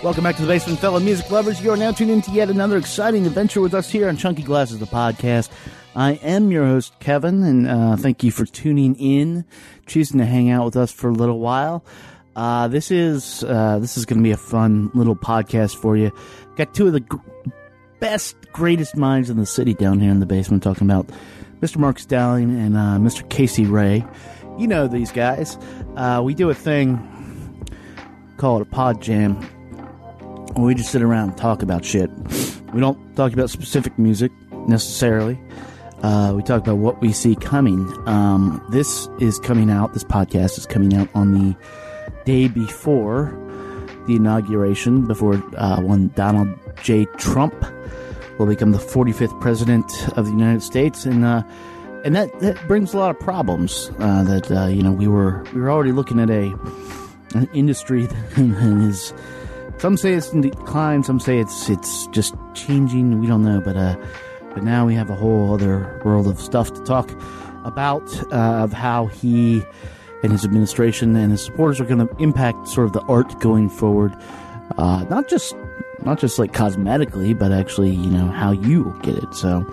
Welcome back to the basement, fellow music lovers. You are now tuned into yet another exciting adventure with us here on Chunky Glasses, the podcast. I am your host, Kevin, and uh, thank you for tuning in, choosing to hang out with us for a little while. Uh, this is uh, this is going to be a fun little podcast for you. Got two of the gr- best, greatest minds in the city down here in the basement, talking about Mr. Mark Stallion and uh, Mr. Casey Rae. You know these guys. Uh, we do a thing, call it a pod jam we just sit around and talk about shit. We don't talk about specific music necessarily. Uh, we talk about what we see coming. Um, this is coming out. This podcast is coming out on the day before the inauguration, before uh, when Donald J. Trump will become the 45th president of the United States, and uh, and that, that brings a lot of problems. Uh, that uh, you know we were we were already looking at a an industry that is some say it's in decline. Some say it's it's just changing. We don't know, but uh, but now we have a whole other world of stuff to talk about uh, of how he and his administration and his supporters are going to impact sort of the art going forward. Uh, not just not just like cosmetically, but actually, you know, how you get it. So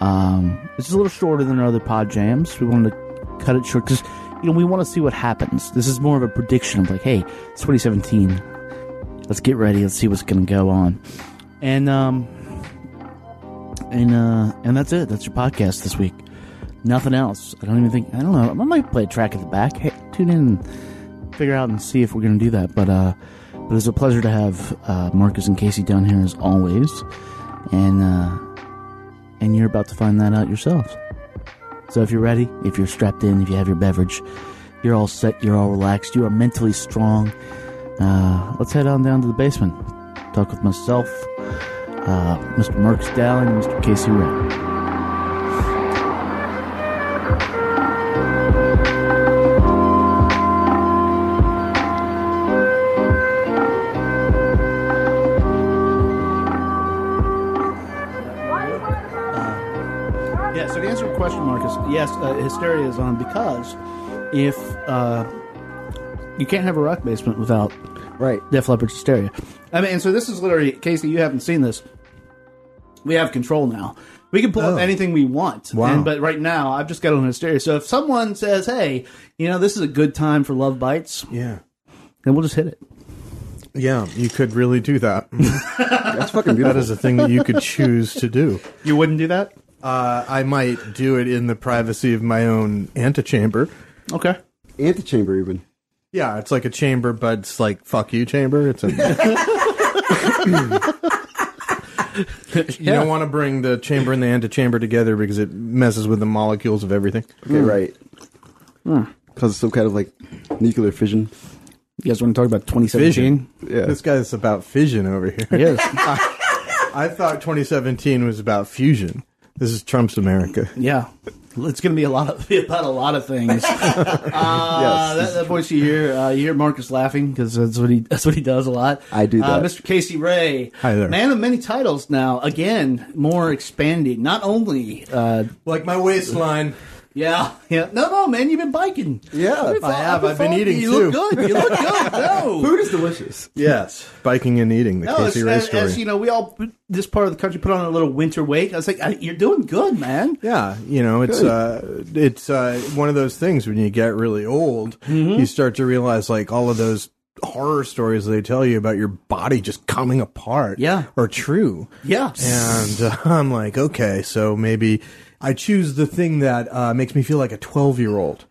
um, it's a little shorter than our other pod jams. We wanted to cut it short because you know we want to see what happens. This is more of a prediction of like, hey, it's 2017 let's get ready. Let's see what's going to go on. And um, and uh, and that's it. That's your podcast this week. Nothing else. I don't even think. I don't know. I might play a track at the back. Hey, tune in, and figure out and see if we're going to do that. But uh, but it's a pleasure to have uh, Marcus and Casey down here as always. And uh, and you're about to find that out yourselves. So if you're ready, if you're strapped in, if you have your beverage, you're all set. You're all relaxed. You are mentally strong uh, let's head on down to the basement. Talk with myself, uh, Mr. Mark Stallion, and Mr. Casey Rae. Yeah, so to answer your question, Marcus, yes, uh, hysteria is on because if uh, you can't have a rock basement without Right. Def Leppard's Hysteria. I mean, and so this is literally, Casey, you haven't seen this. We have control now. We can pull Oh. up anything we want. Wow. And, but right now, I've just got on Hysteria. So if someone says, hey, you know, this is a good time for Love Bites, Yeah. then we'll just hit it. Yeah, you could really do that. That's fucking that beautiful. is a thing that you could choose to do. You wouldn't do that? Uh, I might do it in the privacy of my own antechamber. Okay. Antechamber, even. Yeah, it's like a chamber, but it's like fuck you chamber. It's a. You don't want to bring the chamber and the antechamber together because it messes with the molecules of everything. Okay, hmm. right. Hmm. Because it's some kind of like nuclear fission. You guys want to talk about 2017? Yeah. This guy's about fission over here. Yes. I thought 2017 was about fusion. This is Trump's America. yeah. It's going to be a lot of about a lot of things. Uh, that, that voice you hear, uh, you hear Marcus laughing because that's what he that's what he does a lot. I do Uh, that. Mr. Casey Rae, Hi there. man of many titles now. Again, more expanding. Not only, uh, Like my waistline. Yeah, yeah. No, no, man, you've been biking. Yeah. I have. I've been eating you too. look good. You look good. No. Food is delicious. Yes, biking and eating. The No, Casey as, Ray as, story. as you know, we all this part of the country put on a little winter weight. I was like, I, "You're doing good, man." Yeah, you know, it's uh, it's uh, one of those things when you get really old, Mm-hmm. you start to realize like all of those horror stories they tell you about your body just coming apart, Yeah. are true. Yeah. And uh, I'm like, okay, so maybe I choose the thing that uh, makes me feel like a 12 year old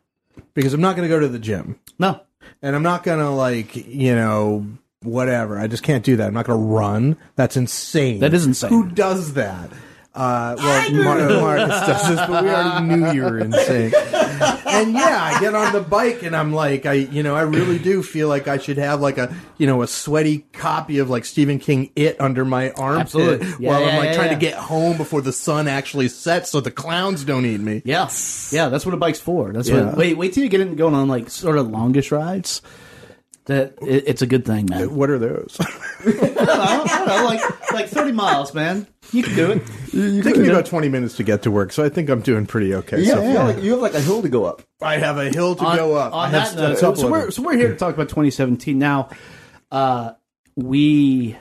because I'm not going to go to the gym No. and I'm not going to like you know whatever. I just can't do that. I'm not going to run. That's insane. That is insane. Who does that? Uh, well, Mar- Marcus does this, but we already knew you were insane. And yeah, I get on the bike and I'm like, I, you know, I really do feel like I should have like a, you know, a sweaty copy of like Stephen King It under my armpit Absolutely. Yeah, while yeah, I'm like yeah, trying yeah. to get home before the sun actually sets so the clowns don't eat me. Yeah, yeah, that's what a bike's for. That's Yeah. what. Wait, wait till you get in going on like sort of longish rides. That it, it's a good thing, man. What are those? I don't know, I don't know, like like thirty miles, man. You can do it. It takes me about 20 minutes to get to work, so I think I'm doing pretty okay. Yeah, so yeah. far. Like, you have like a hill to go up. I have a hill to on, go up. I have that note, a so, couple so of we're them. so we're here to talk about 2017. Now, uh, we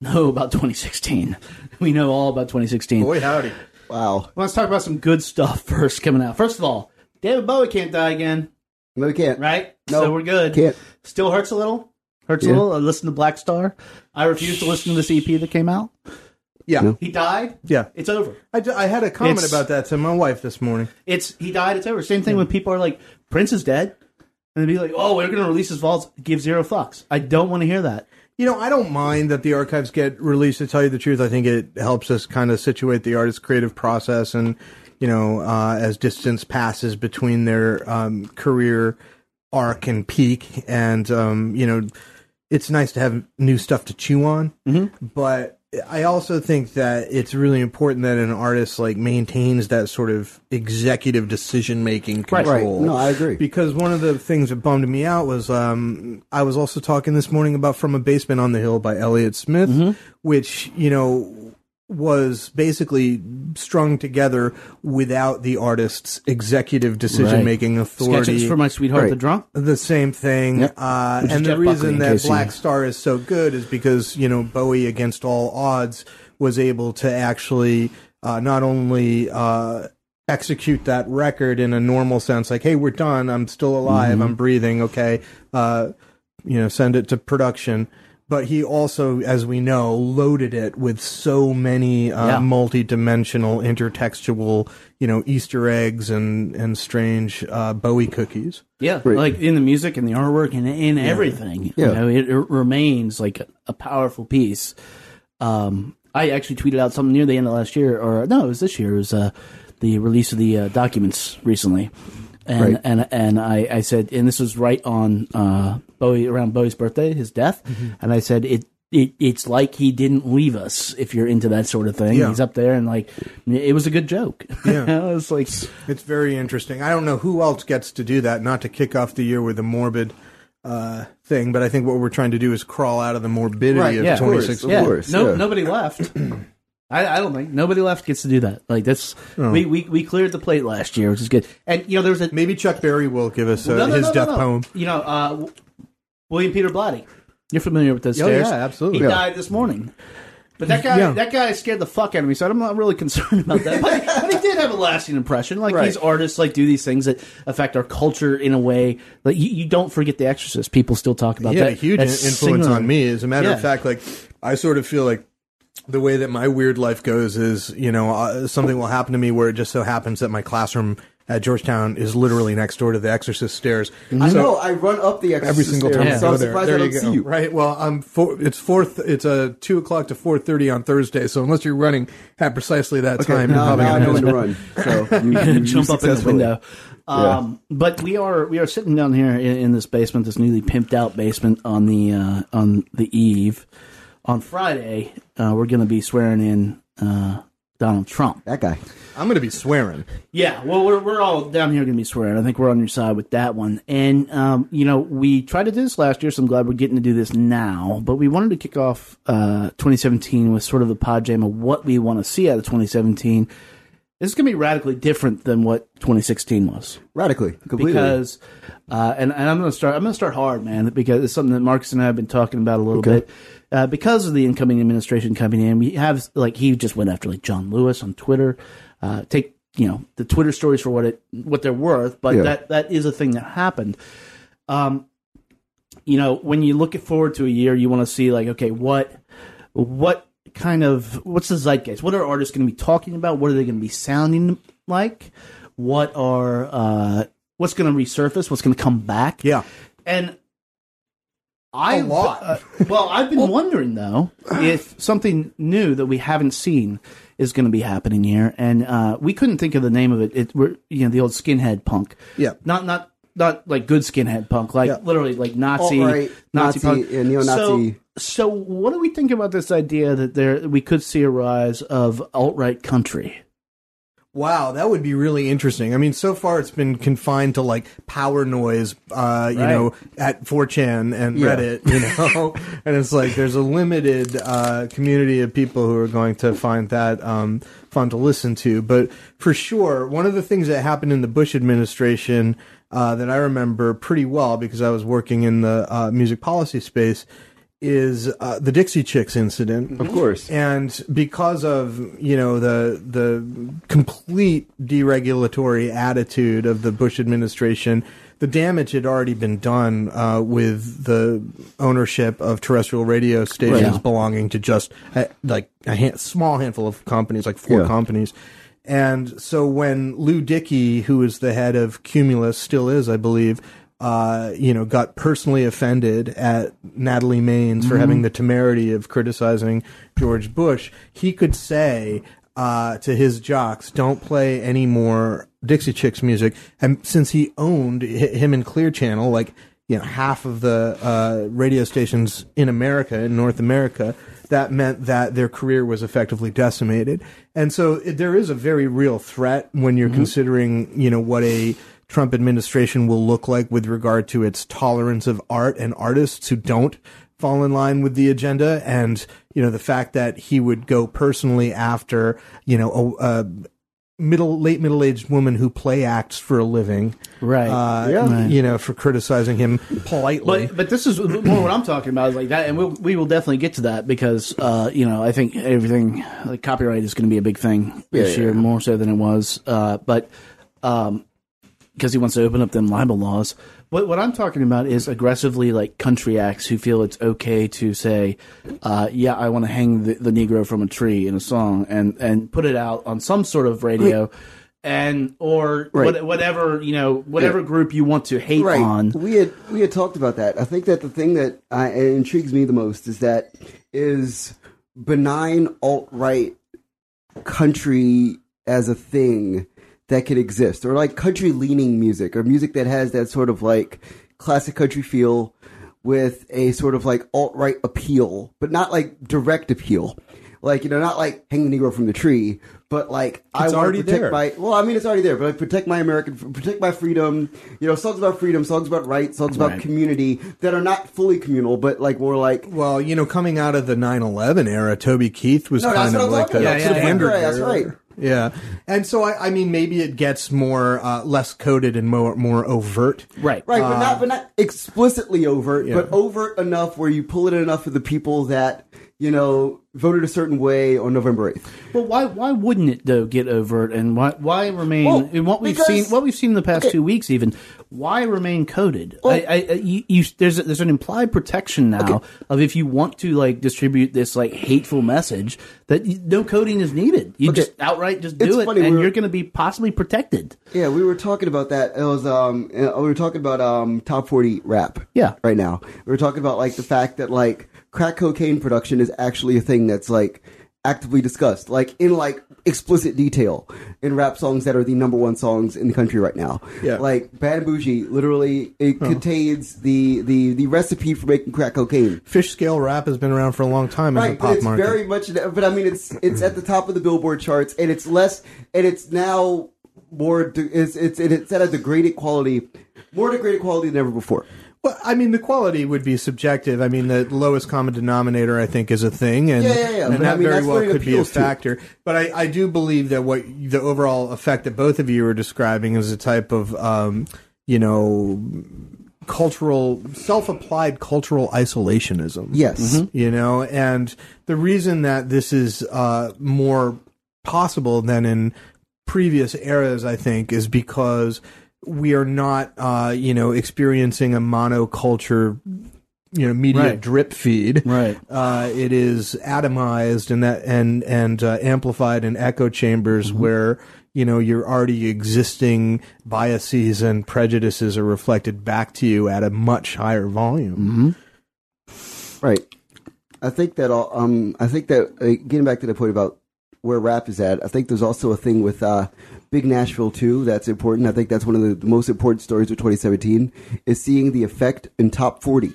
know about 2016. We know all about 2016. Boy, howdy. Wow. Let's talk about some good stuff first coming out. First of all, David Bowie can't die again, No, we can't. right? No, so we're good. Can't. Still hurts a little. Hurts Yeah. a little. I listen to Blackstar. I refuse to listen to this EP that came out. Yeah. He died. Yeah. It's over. I, d- I had a comment It's- about that to my wife this morning. It's he died. It's over. Same thing when people are like, Prince is dead, and they'd be like, oh, we're going to release his vaults. Give zero fucks. I don't want to hear that. You know, I don't mind that the archives get released. To tell you the truth, I think it helps us kind of situate the artist's creative process, and you know, uh, as distance passes between their um, career arc and peak, and um, you know, it's nice to have new stuff to chew on. Mm-hmm. But I also think that it's really important that an artist like maintains that sort of executive decision making Right. control. No, I agree. Because one of the things that bummed me out was um, I was also talking this morning about From a Basement on the Hill by Elliott Smith, Mm-hmm. which, you know, was basically strung together without the artist's executive decision making authority. Sketches for my sweetheart, Right. the drunk. the same thing. Yep. Uh, and the Jeff Buckley, reason in that case you- Blackstar is so good is because, you know, Bowie, against all odds, was able to actually uh, not only uh, execute that record in a normal sense, like, hey, we're done, I'm still alive, Mm-hmm. I'm breathing, okay, uh, you know, send it to production. But he also, as we know, loaded it with so many uh, Yeah. multi-dimensional, intertextual, you know, Easter eggs and and strange uh, Bowie cookies. Yeah, Right. like in the music and the artwork and in everything. Yeah. You know, it, it remains like a, a powerful piece. Um, I actually tweeted out something near the end of last year, or no, it was this year. It was uh, the release of the uh, documents recently, and Right. and and I, I said, and this was right on uh, Bowie around Bowie's birthday, his death, Mm-hmm. and I said it. It, it's like he didn't leave us. If you're into that sort of thing, Yeah. he's up there and like it was a good joke. Yeah. it's like It's very interesting. I don't know who else gets to do that, not to kick off the year with a morbid uh, thing, but I think what we're trying to do is crawl out of the morbidity Right, of yeah. Of course, 2016. yeah, course, no, yeah. nobody left. I, I don't think nobody left gets to do that. Like that's we, we we cleared the plate last year, which is good. And you know, there was a Maybe Chuck Berry will give us uh, no, no, his no, no, death no. poem. You know, uh, W- William Peter Blatty. You're familiar with this? Oh, stairs. yeah, absolutely. He Yeah. died this morning. But that guy, Yeah. that guy scared the fuck out of me. So I'm not really concerned about that. But, but he did have a lasting impression. Like Right. these artists, like do these things that affect our culture in a way. Like you, you don't forget The Exorcist. People still talk about He had that. a huge that influence singular- on me. As a matter Yeah. of fact, like I sort of feel like the way that my weird life goes is, you know, uh, something will happen to me where it just so happens that my classroom at Georgetown is literally next door to the Exorcist stairs. I So- know. I run up the Exorcist every single stairs, time I So I'm there. surprised there I you don't go. see you. Right. Well, I'm four, it's four. th- It's a two o'clock to four thirty on Thursday. So unless you're running at precisely that Okay, time, you're now, probably now I going know to to run. So you, you, you jump up in the successfully- window. Um, But we are we are sitting down here in, in this basement, this newly pimped out basement on the uh, on the eve. On Friday, uh, we're going to be swearing in uh, Donald Trump. That guy. I'm going to be swearing. Yeah, well, we're, we're all down here going to be swearing. I think we're on your side with that one. And, um, you know, we tried to do this last year, so I'm glad we're getting to do this now. But we wanted to kick off uh, 2017 with sort of the pod jam of what we want to see out of 2017. This is going to be radically different than what 2016 was Radically. Completely. because, uh, and, and I'm going to start. I'm going to start hard, man, because it's something that Marcus and I have been talking about a little bit. Uh, because of the incoming administration coming in, we have like he just went after like John Lewis on Twitter. Uh, take you know the Twitter stories for what it what they're worth, but Yeah. that that is a thing that happened. Um, you know, when you look forward to a year, you want to see like, okay, what what kind of what's the zeitgeist? What are artists going to be talking about? What are they going to be sounding like? What are uh, what's going to resurface? What's going to come back? Yeah. And I A lot. uh, well, I've been wondering though if something new that we haven't seen is going to be happening here, and uh, we couldn't think of the name of it. It we're you know the old skinhead punk. Yeah. not not not like good skinhead punk, like Yeah. literally like Nazi Alt-right, Nazi, Nazi, punk. yeah, neo-Nazi. So, so what do we think about this idea that there we could see a rise of alt right country? Wow, that would be really interesting. I mean, so far it's been confined to like power noise, uh, you Right. know, at 4chan and Yeah. Reddit, you know, and it's like there's a limited uh, community of people who are going to find that um, fun to listen to. But for sure, one of the things that happened in the Bush administration uh, that I remember pretty well because I was working in the uh, music policy space is uh, the Dixie Chicks incident. Of course. And because of you know the the complete deregulatory attitude of the Bush administration, the damage had already been done uh, with the ownership of terrestrial radio stations Right. belonging to just a, like a hand, small handful of companies, like four Yeah. companies. And so when Lew Dickey, who is the head of Cumulus, still is, I believe, uh, you know, got personally offended at Natalie Maines for having the temerity of criticizing George Bush, he could say uh, to his jocks, "Don't play any more Dixie Chicks music." And since he owned hi- him and Clear Channel, like you know, half of the uh, radio stations in America, in North America, that meant that their career was effectively decimated. And so it, there is a very real threat when you're considering, you know, what a Trump administration will look like with regard to its tolerance of art and artists who don't fall in line with the agenda and you know the fact that he would go personally after you know a, a middle late middle-aged woman who play acts for a living Right. uh, Yeah. you know for criticizing him politely But but this is more what I'm talking about is like that, and we'll, we will definitely get to that because uh, you know I think everything like copyright is going to be a big thing this Yeah, year more so than it was. Uh, but um, because he wants to open up them libel laws. What what I'm talking about is aggressively like country acts who feel it's okay to say, uh, yeah, I want to hang the, the Negro from a tree in a song and and put it out on some sort of radio. And or Right. what, whatever you know, whatever group you want to hate right. on, We had we had talked about that. I think that the thing that uh, intrigues me the most is that is benign alt right country as a thing that could exist, or like country leaning music, or music that has that sort of like classic country feel with a sort of like alt right appeal, but not like direct appeal. Like you know, not like hang the Negro from the tree, but like I It's want already to protect there. my well, I mean, it's already there, but I protect my American, protect my freedom. You know, songs about freedom, songs about rights, songs about Right. community that are not fully communal, but like more like. well you know coming out of the 9-11 era toby keith was No, kind of like talking the about. Yeah, yeah, standard yeah. That's right. yeah and so I, I mean maybe it gets more uh, less coded and more more overt right? Right, but not but not explicitly overt, yeah. but overt enough where you pull it enough for the people that you know voted a certain way on November eighth. Well, why why wouldn't it though get overt and why why remain Well, in what we've because- seen what we've seen in the past okay. two weeks even why remain coded? I, I, I- you, you, there's a, there's an implied protection now of if you want to like distribute this like hateful message that you, no coding is needed. You Okay. just outright just It's do it, funny, and we're- you're going to be possibly protected. Yeah, we were talking about that. It was um, uh, we were talking about um, top forty rap. Yeah. right now we were talking about like the fact that like crack cocaine production is actually a thing that's like actively discussed, like in like explicit detail in rap songs that are the number one songs in the country right now. Yeah. like Bad Bougie, literally it contains the the the recipe for making crack cocaine. fish scale rap has been around for a long time in Right, the but pop it's market very much. But I mean, it's it's at the top of the Billboard charts, and it's less, and it's now more. It's it's it's at a degraded quality, more degraded quality than ever before. Well, I mean, the quality would be subjective. I mean, the lowest common denominator, I think, is a thing, and, Yeah, yeah, yeah. and But I that mean, very well could be a appeals to. factor. But I, I do believe that what the overall effect that both of you are describing is a type of, um, you know, cultural, self-applied cultural isolationism. Yes. you know, and the reason that this is uh, more possible than in previous eras, I think, is because we are not, uh, you know, experiencing a monoculture, you know, media Right. drip feed. Right. Uh, it is atomized and that and and uh, amplified in echo chambers where you know your already existing biases and prejudices are reflected back to you at a much higher volume. Right. I think that all, um I think that uh, getting back to the point about where rap is at, I think there's also a thing with uh Big Nashville too that's important. I think that's one of the, the most important stories of 2017 is seeing the effect in top 40.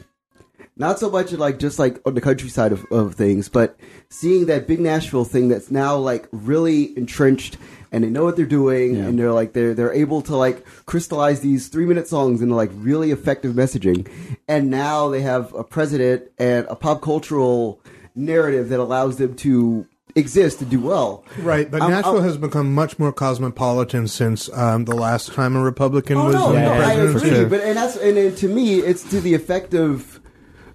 Not so much like just like on the countryside of, of things, but seeing that Big Nashville thing that's now like really entrenched and they know what they're doing and they're like they're they're able to like crystallize these three minute songs into like really effective messaging. And now they have a president and a pop cultural narrative that allows them to exist to do well. Right, but I'm- Nashville I'm- has become much more cosmopolitan since um, the last time a Republican Oh was no, in no, the I presidency. agree, but and that's and, and to me, it's to the effect of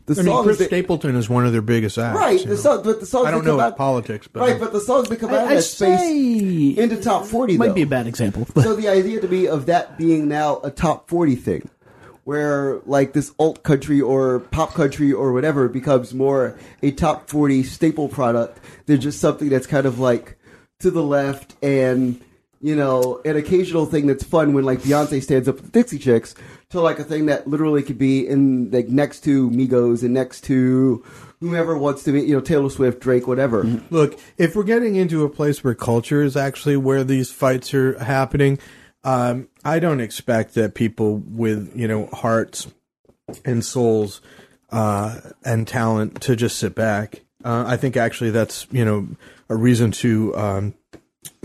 the I mean, songs Chris that, Stapleton is one of their biggest acts. right. The know. song, but the songs I don't that come know out, politics, but right, but the songs that come out of that space say into top forty might though. be a bad example. so the idea to me of that being now a top 40 thing where like this alt country or pop country or whatever becomes more a top 40 staple product than just something that's kind of like to the left and you know an occasional thing that's fun when like beyonce stands up with the dixie chicks to like a thing that literally could be in like next to migos and next to whomever wants to be you know taylor swift drake whatever. Look, if we're getting into a place where culture is actually where these fights are happening, um, I don't expect that people with you know hearts and souls uh, and talent to just sit back. Uh, I think actually that's you know a reason to um,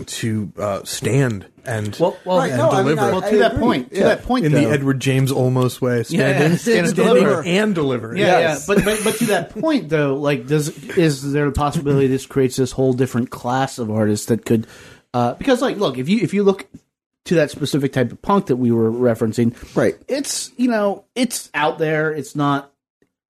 to uh, stand and well, well, Right, and no, I mean, deliver. I- well, to that agree. point, to Yeah. that point, in though, the Edward James Olmos way, Yeah, standing, yeah, stand and standing deliver. and deliver. Yeah, Yes. yeah, but but but to that point though, like, does is there a possibility this creates this whole different class of artists that could, uh, because like, look, if you if you look to that specific type of punk that we were referencing, Right. It's you know it's out there. It's not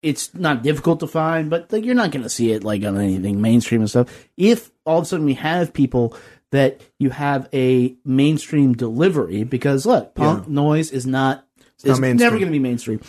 it's not difficult to find, but like you're not going to see it like on anything mainstream and stuff. If all of a sudden we have people that you have a mainstream delivery, because look, punk noise is not is not never going to be mainstream.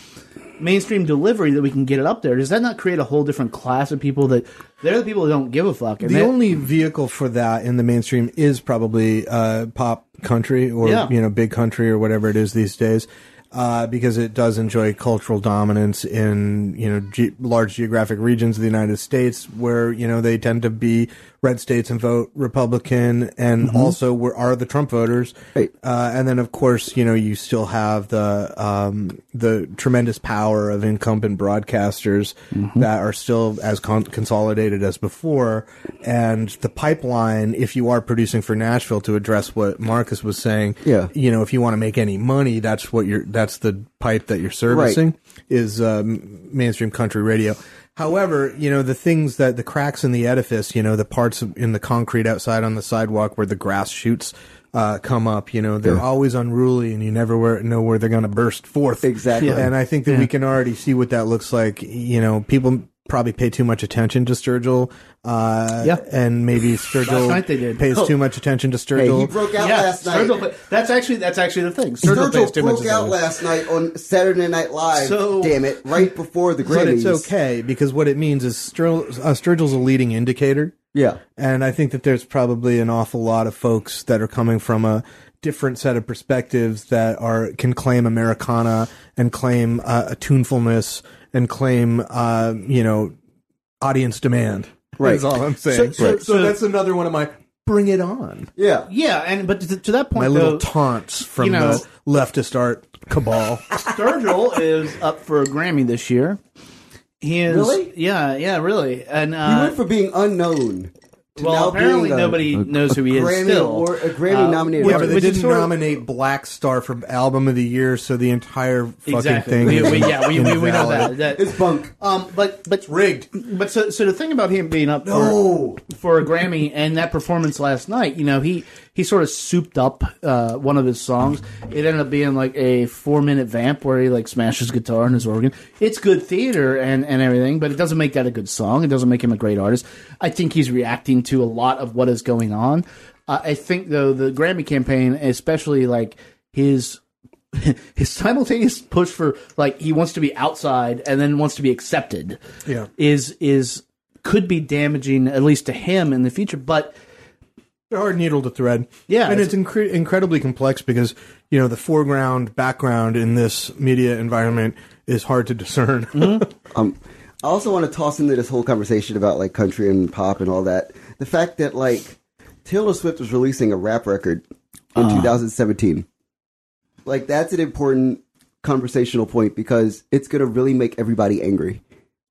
Mainstream delivery that we can get it up there. Does that not create a whole different class of people that they're the people who don't give a fuck? The that- only vehicle for that in the mainstream is probably uh, pop country or Yeah. you know big country or whatever it is these days, uh, because it does enjoy cultural dominance in you know ge- large geographic regions of the United States where you know they tend to be red states and vote Republican, and also were, are the Trump voters. Right. Uh, and then of course you know you still have the um, the tremendous power of incumbent broadcasters that are still as con- consolidated as before, and the pipeline. If you are producing for Nashville, to address what Marcus was saying, Yeah. you know, if you want to make any money, that's what you're. That's the pipe that you're servicing is um, mainstream country radio. However, you know the things that the cracks in the edifice, you know, the parts in the concrete outside on the sidewalk where the grass shoots uh, come up, you know, they're always unruly, and you never where, know where they're going to burst forth. Exactly. Yeah. And I think that we can already see what that looks like. You know, people probably pay too much attention to Sturgill. Uh, Yeah. and maybe Sturgill they did. pays Oh. too much attention to hey Sturgill. he broke out yeah, last night Sturgill, that's actually that's actually the thing. Sturgill, Sturgill pays too much broke out attention. last night on Saturday Night Live. So- damn it! Right before the Grammys. but it's okay because what it means is Sturgill, uh, Sturgill's a leading indicator. Yeah, And I think that there's probably an awful lot of folks that are coming from a different set of perspectives that are can claim Americana and claim uh, a tunefulness and claim uh, you know audience demand. Right. That's all I'm saying. So- so- so so- that's another one of my bring it on. yeah. Yeah, and but to, to that point, My little taunts from you know- the leftist art cabal. Sturgill is up for a Grammy this year. He is Really? yeah, yeah, really, and He uh, went for being unknown to well, apparently being a, nobody knows who he is Grammy still. award, a Grammy Uh, nominated. which- Yeah, but they didn't sort of- nominate Blackstar for album of the year, so the entire fucking exactly. thing. We, is we, yeah, we, we, we know that. that It's bunk. um, but but rigged. But so so the thing about him being up No. for for a Grammy and that performance last night, you know, he he sort of souped up uh, one of his songs. It ended up being like a four minute vamp where he like smashes guitar and his organ. It's good theater and and everything, but it doesn't make that a good song. It doesn't make him a great artist. I think he's reacting to a lot of what is going on. Uh, I think though the Grammy campaign, especially like his his simultaneous push for like he wants to be outside and then wants to be accepted Yeah. is is could be damaging at least to him in the future but a hard needle to thread. Yeah, and it's- it's, incre- incredibly complex because you know the foreground, background in this media environment is hard to discern. Um, I also want to toss into this whole conversation about like country and pop and all that. The fact that like Taylor Swift was releasing a rap record in 2017. Like that's an important conversational point because it's going to really make everybody angry.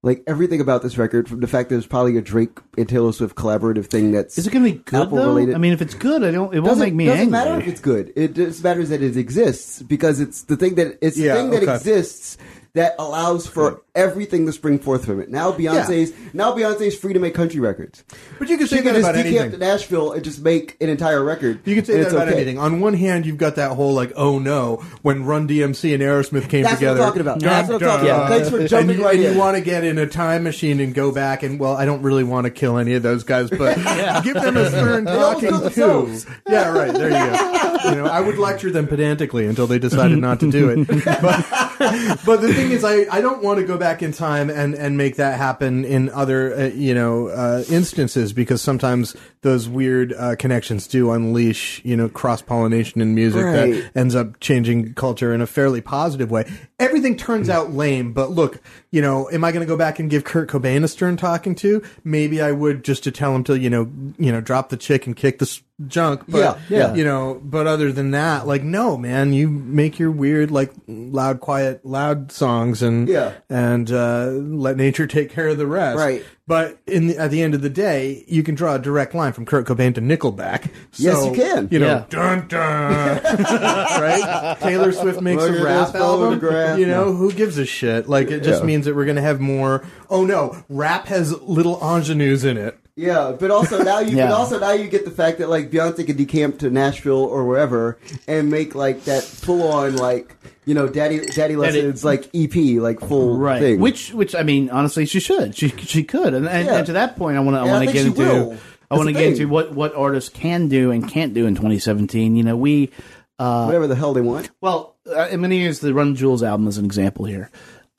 Like everything about this record, from the fact that it's probably a Drake and Taylor Swift collaborative thing that's Is it going to be good Apple though? related. I mean, if it's good, I don't. It won't doesn't, make me angry. doesn't matter if it's good. It just matters that it exists because it's the thing that it's Yeah, the thing that exists that allows for everything to spring forth from it. Now Beyonce's now Beyonce's free to make country records. But you can say She can that just about decamp anything. to Nashville and just make an entire record. You can say that about okay. anything. On one hand, you've got that whole like, oh no, when Run DMC and Aerosmith came That's what I'm together. talking about. That's what I'm talking Yeah. about. Thanks for jumping you, right and in. you want to get in a time machine and go back and well, I don't really want to kill any of those guys, but give them a stern talking to. Yeah, right. There you go. You know, I would lecture them pedantically until they decided not to do it. But, but the thing is, I, I don't want to go back in time and, and make that happen in other uh, you know uh, instances because sometimes those weird uh, connections do unleash you know cross pollination in music Right. that ends up changing culture in a fairly positive way. Everything turns out lame, but look, you know, am I going to go back and give Kurt Cobain a stern talking to? Maybe I would just to tell him to, you know, you know, drop the chick and kick the junk. But, Yeah, yeah. You know, but other than that, like, no, man, you make your weird, like, loud, quiet, loud songs and Yeah. and uh, let nature take care of the rest. Right. But in the, at the end of the day, you can draw a direct line from Kurt Cobain to Nickelback. Yes, you can. You know, Yeah. dun dun. right? Taylor Swift makes Look a rap album. You know, who gives a shit? Like, it just Yeah. means that we're going to have more. Oh no, rap has little ingenues in it. Yeah, but also now you Yeah. but also now you get the fact that like Beyonce can decamp to Nashville or wherever and make like that full on like you know daddy daddy lessons like EP like full right? thing. Which, which I mean, honestly, she should. She she could. And, and, Yeah. and to that point, I want to I And I want to think get she into will. I want to get into what what artists can do and can't do in 2017. You know, we. Uh, whatever the hell they want. Well, uh, I'm going to use the Run the Jewels album as an example here.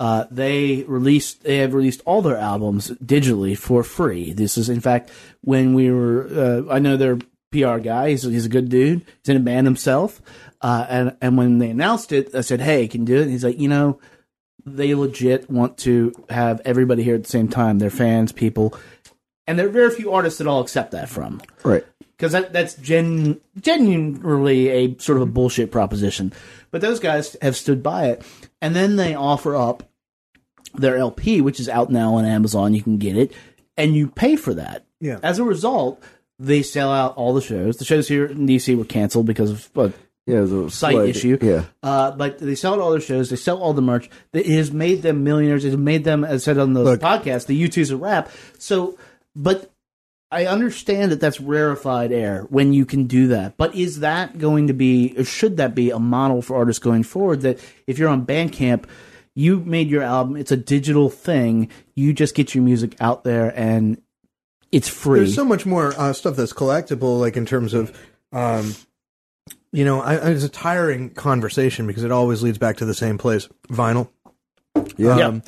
Uh, they released, they have released all their albums digitally for free. This is, in fact, when we were, uh, I know their PR guy. He's, he's a good dude. He's in a band himself. Uh, and, and when they announced it, I said, Hey, can you do it? And he's like, you know, they legit want to have everybody here at the same time. Their fans, people. And there are very few artists that I'll accept that from Right. because that, that's gen, genuinely a sort of a bullshit proposition. But those guys have stood by it, and then they offer up their LP, which is out now on Amazon. You can get it, and you pay for that. Yeah. As a result, they sell out all the shows. The shows here in DC were canceled because of uh, Yeah, the site flood. issue. Yeah. Uh, but they sell out all their shows. They sell all the merch. It has made them millionaires. It has made them, as I said on the Look. podcast, the U2's a rap. So, but I understand that that's rarefied air when you can do that. But is that going to be, or should that be a model for artists going forward? That if you're on Bandcamp, you made your album, it's a digital thing. You just get your music out there and it's free. There's so much more uh, stuff that's collectible, like in terms of, um, you know, I, I- it's a tiring conversation because it always leads back to the same place: vinyl. Yeah. Um,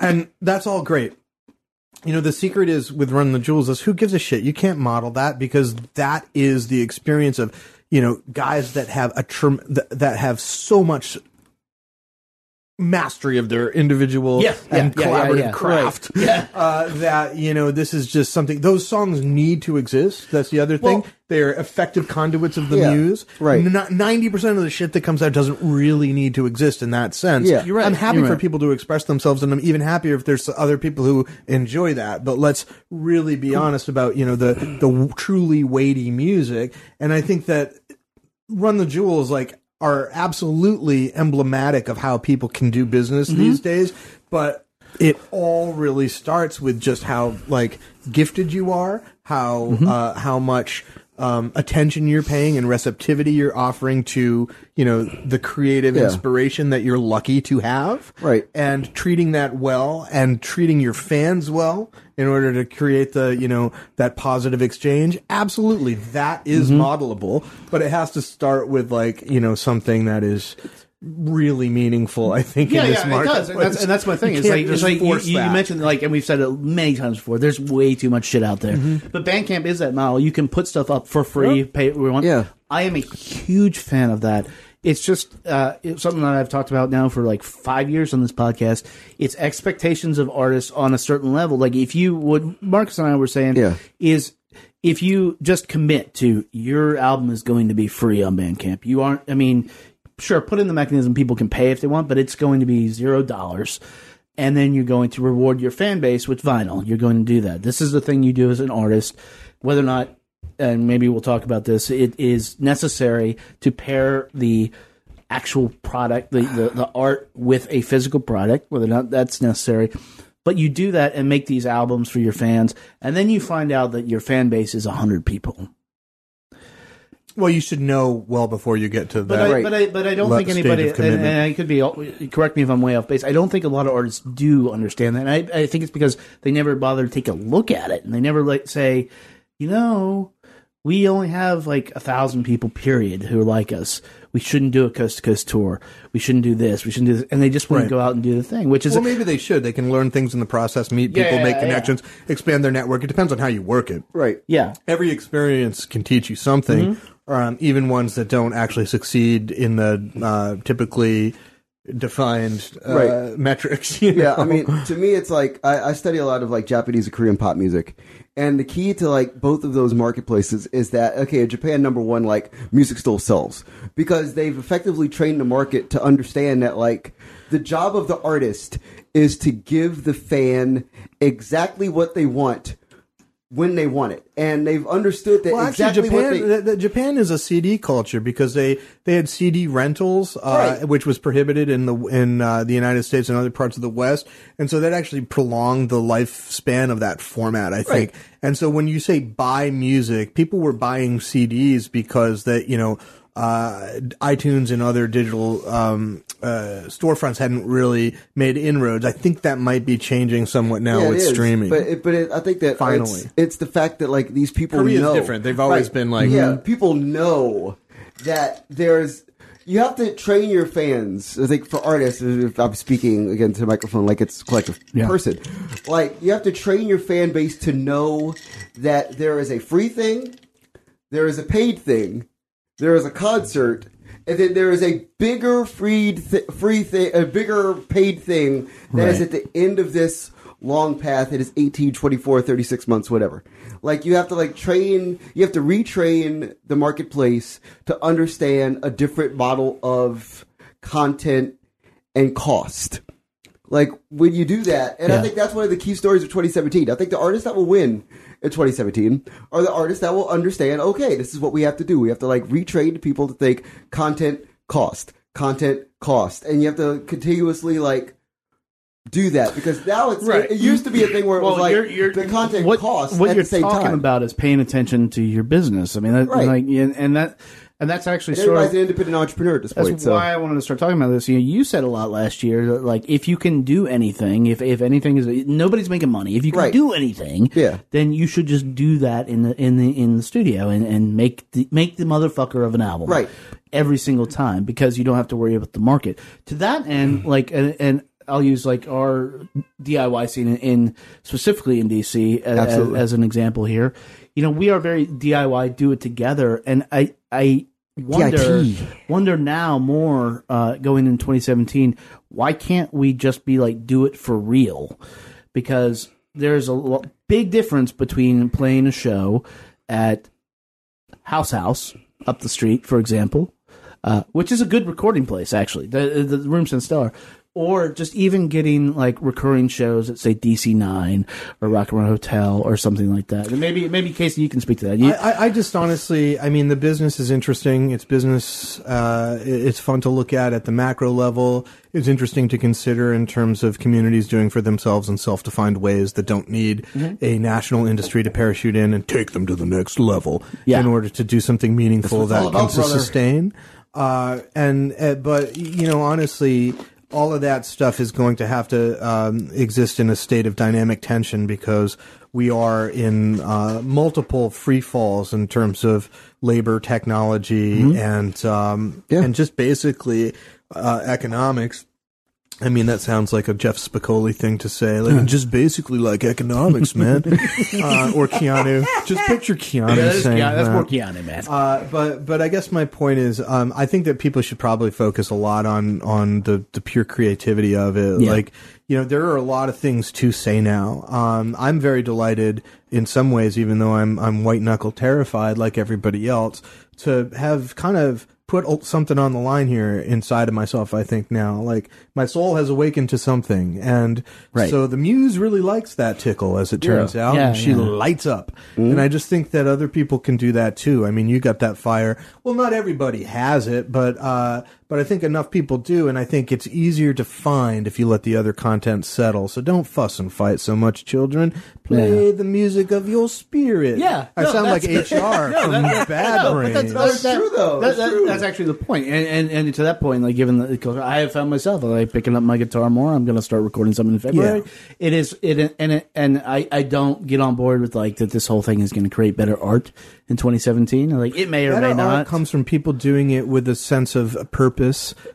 and that's all great. You know, the secret is with Run the Jewels is who gives a shit? You can't model that because that is the experience of, you know, guys that have a that have so much mastery of their individual Yeah, yeah, and yeah, yeah, collaborative yeah. craft. Right. Yeah. Uh, that, you know, this is just something, those songs need to exist. That's the other thing. Well- They're effective conduits of the Yeah, muse. right. Ninety percent of the shit that comes out doesn't really need to exist in that sense. Yeah. You're right, I'm happy you're for right. people to express themselves, and I'm even happier if there's other people who enjoy that. But let's really be honest about you know the the truly weighty music, and I think that Run the Jewels like are absolutely emblematic of how people can do business Mm-hmm. these days, but it all really starts with just how like gifted you are, how Mm-hmm. uh, how much um, attention you're paying and receptivity you're offering to you know the creative Yeah. inspiration that you're lucky to have, Right. And treating that well and treating your fans well in order to create the you know that positive exchange. Absolutely, that is Mm-hmm. modelable, but it has to start with like you know something that is really meaningful. I think Yeah, in this yeah, it market, does, and that's, and that's my thing. You It's like, it's like you, you mentioned, like, and we've said it many times before. There's way too much shit out there, but Bandcamp is that model. You can put stuff up for free, pay what we want. Yeah. I am a huge fan of that. it's just uh, it's something that I've talked about now for like five years on this podcast. It's expectations of artists on a certain level. Like if you would, Marcus and I were saying, Yeah. is if you just commit to your album is going to be free on Bandcamp. You aren't. I mean, sure, put in the mechanism people can pay if they want, but it's going to be zero dollars. And then you're going to reward your fan base with vinyl. You're going to do that. This is the thing you do as an artist, whether or not and maybe we'll talk about this. It is necessary to pair the actual product, the, the, the art, with a physical product, whether or not that's necessary. But you do that and make these albums for your fans, and then you find out that your fan base is hundred people. Well, you should know well before you get to But that. I, but I, but I don't think anybody, and, and I could be, correct me if I'm way off base. I don't think a lot of artists do understand that. And I, I think it's because they never bother to take a look at it, and they never like say, you know, we only have like a thousand people, period, who are like us. We shouldn't do a coast to coast tour. We shouldn't do this. We shouldn't do this. And they just want Right. to go out and do the thing, which is well, maybe they should. They can learn things in the process, meet people, Yeah, make yeah. connections, expand their network. It depends on how you work it. Right. yeah, Every experience can teach you something, Mm-hmm. Um, even ones that don't actually succeed in the uh, typically defined uh, Right. metrics. you Yeah. I mean, to me, it's like I, I study a lot of like Japanese and Korean pop music, and the key to like both of those marketplaces is that okay, Japan, number one, like music still sells because they've effectively trained the market to understand that like the job of the artist is to give the fan exactly what they want when they want it, and they've understood that Well, exactly actually, Japan, they. the, the- Japan is a CD culture because they, they had CD rentals, uh, Right. which was prohibited in the in uh, the United States and other parts of the West, and so that actually prolonged the lifespan of that format. I think, Right. and so when you say buy music, people were buying CDs because that you know. Uh, iTunes and other digital um, uh, storefronts hadn't really made inroads. I think that might be changing somewhat now Yeah, with is, streaming. but it, but it, I think that Finally. it's, it's the fact that like these people Korea's know different. They've always been like- yeah, people know that there's you have to train your fans. I think for artists, if I'm speaking again to the microphone like it's a collective Yeah. person, like you have to train your fan base to know that there is a free thing, there is a paid thing, there is a concert, and then there is a bigger free th- free thing, a bigger paid thing that is Right. at the end of this long path. It is 18, 24, 36 months, whatever. Like you have to like train, you have to retrain the marketplace to understand a different model of content and cost. Like when you do that, and I think that's one of the key stories of 2017. I think the artists that will win in 2017 are the artists that will understand. Okay, this is what we have to do. We have to like retrain people to think content cost, content cost, and you have to continuously like do that because now it's Right. it, used to be a thing where it was like the content what, cost what at you're the same talking time. about is paying attention to your business. I mean, that, Right. like, and, and that, and that's actually And sort of an independent entrepreneur at this That's point. So why I wanted to start talking about this. You know, you said a lot last year like if you can do anything, if if anything is nobody's making money, if you can Right. do anything, Yeah. then you should just do that in the in the in the studio and, and make the make the motherfucker of an album, Right. Every single time because you don't have to worry about the market. To that end, like and, and I'll use like our DIY scene in, in specifically in DC as, Absolutely. as an example here. You know, we are very DIY, do it together, and I I wonder wonder now more uh, going in 2017 why can't we just be like do it for real? Because there's a lo- big difference between playing a show at house house up the street for example uh, which is a good recording place actually. The, the room's in stellar or just even getting like recurring shows at say DC9 or Rock and Roll Hotel or something like that. And maybe maybe Casey you can speak to that. You, I, I- I just honestly, I mean, the business is interesting. It's business. Uh, it's fun to look at at the macro level. It's interesting to consider in terms of communities doing for themselves in self-defined ways that don't need Mm-hmm. a national industry to parachute in and take them to the next level Yeah. in order to do something meaningful that all can brother. sustain. Uh, and uh, but you know, honestly. All of that stuff is going to have to um, exist in a state of dynamic tension because we are in uh, multiple free falls in terms of labor, technology, and um, Yeah. and just basically uh, economics. I mean, that sounds like a Jeff Spicoli thing to say. Like, just basically like economics, man. uh, or Keanu. Just picture Keanu Yeah, that's, saying Keanu, that's that. more Keanu, man. Uh, but but I guess my point is, um, I think that people should probably focus a lot on on the the pure creativity of it. Yeah. Like you know, there are a lot of things to say now. Um, I'm very delighted in some ways, even though I'm I'm white knuckle terrified like everybody else, to have kind of put something on the line here inside of myself. I think now, like my soul has awakened to something, and Right. so the muse really likes that tickle, as it turns out. Yeah, and she yeah. lights up. And I just think that other people can do that too. I mean, you got that fire. Well, not everybody has it, but uh, but I think enough people do, and I think it's easier to find if you let the other content settle. So don't fuss and fight so much, children. Play the music of your spirit. Yeah, I no, sound like that's- HR from Bad No, Brains. but that's, That's true, though. that- That's true. That's actually the point. And, and and to that point, like given the, because I have found myself like picking up my guitar more. I'm going to start recording something in February. It is it and it, and I I don't get on board with like that. This whole thing is going to create better art in 2017. Like it may or Better may art not. comes from people doing it with a sense of purpose,